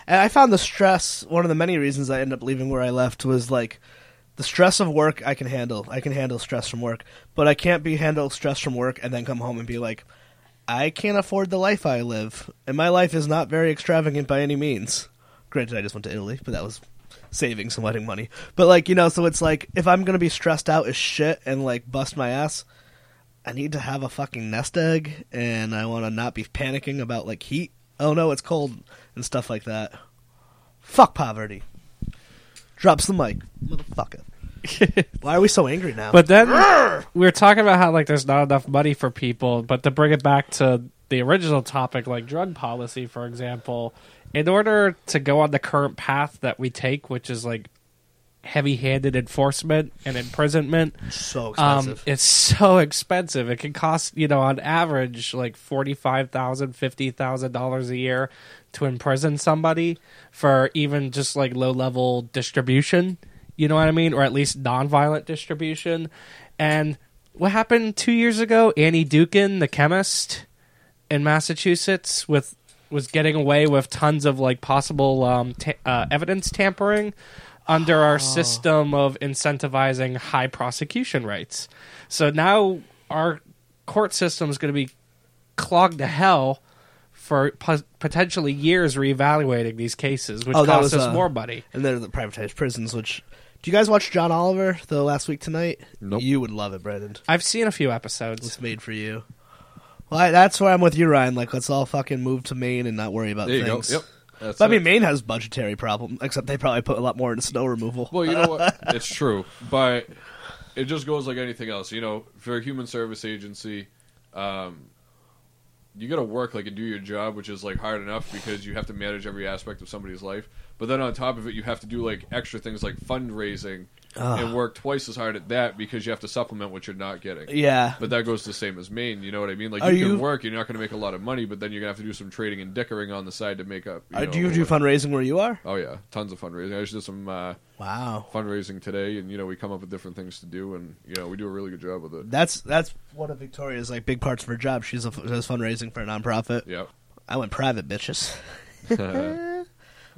And I found the stress. One of the many reasons I ended up leaving where I left was like the stress of work. I can handle. I can handle stress from work, but I can't be handle stress from work and then come home and be like, I can't afford the life I live, and my life is not very extravagant by any means. Granted, I just went to Italy, but that was saving some wedding money. But like you know, so it's like if I'm gonna be stressed out as shit and like bust my ass. I need to have a fucking nest egg, and I want to not be panicking about like heat. Oh no, it's cold and stuff like that. Fuck poverty. Drops the mic, motherfucker. [laughs] Why are we so angry now? But then we were talking about how like there's not enough money for people, but to bring it back to the original topic, like drug policy, for example, in order to go on the current path that we take, which is like heavy-handed enforcement and imprisonment, so um, expensive. it's so expensive. It can cost you know on average like forty five thousand, fifty thousand dollars a year to imprison somebody for even just like low level distribution. You know what I mean, or at least nonviolent distribution. And what happened two years ago? Annie Dookhan, the chemist in Massachusetts, with was getting away with tons of like possible um, ta- uh, evidence tampering under our system of incentivizing high prosecution rates. So now our court system is going to be clogged to hell for po- potentially years reevaluating these cases, which Oh, that costs was, us uh, more money. and then the privatized prisons, which Do you guys watch John Oliver the last week tonight? Nope. You would love it, Brandon. I've seen a few episodes. It's made for you. Well, I, that's where I'm with you, Ryan. Like, let's all fucking move to Maine and not worry about There you things. go. Yep. That's But I mean. Maine has budgetary problem, except they probably put a lot more into snow removal. Well, you know what? [laughs] it's true, but it just goes like anything else. You know, for a human service agency, um, you got to work like and do your job, which is like hard enough because you have to manage every aspect of somebody's life. But then on top of it, you have to do like extra things like fundraising and work twice as hard at that because you have to supplement what you're not getting. yeah. But that goes the same as Maine. You know what I mean? Like Are you can you- work, you're not going to make a lot of money, but then you're going to have to do some trading and dickering on the side to make up. You Uh, know, do you do what- fundraising where you are? Oh yeah, tons of fundraising. I just did some uh, Wow. fundraising today, and you know we come up with different things to do, and you know we do a really good job with it. That's that's one of Victoria's like big parts of her job. She's a, does fundraising for a nonprofit. Yep. I went private, bitches. [laughs] [laughs]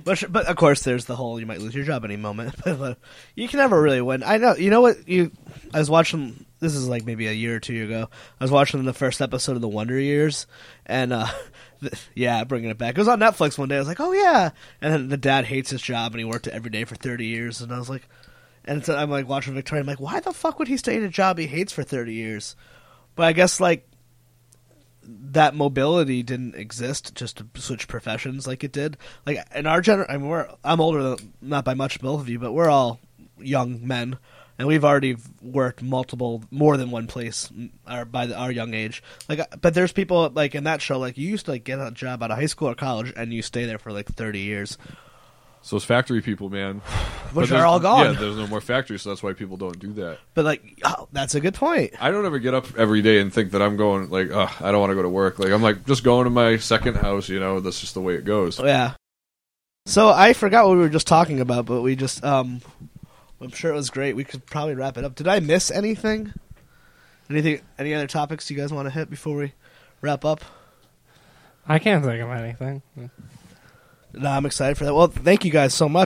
But but of course, there's the whole you might lose your job any moment. [laughs] but you can never really win. I know. You know what? You I was watching. This is like maybe a year or two ago. I was watching the first episode of The Wonder Years, and uh, [laughs] th- yeah, bringing it back. It was on Netflix one day. I was like, oh yeah. And then the dad hates his job, and he worked it every day for 30 years. And I was like, and so I'm like watching Victoria. I'm like, why the fuck would he stay in a job he hates for 30 years? But I guess like that mobility didn't exist just to switch professions like it did. Like in our gener, I mean, I'm older, than, not by much, both of you, but we're all young men, and we've already worked multiple, more than one place, our, by the, our young age. Like, uh, but there's people like in that show, like you used to like get a job out of high school or college, and you stay there for like 30 years. So it's factory people, man. [sighs] Which But are all gone. Yeah, there's no more factories, so that's why people don't do that. But like, oh, that's a good point. I don't ever get up every day and think that I'm going like, oh, I don't want to go to work. Like I'm like just going to my second house. You know, that's just the way it goes. Yeah. So I forgot what we were just talking about, but we just um I'm sure it was great. We could probably wrap it up. Did I miss anything? Anything any other topics you guys want to hit before we wrap up? I can't think of anything. No, I'm excited for that. Well, thank you guys so much.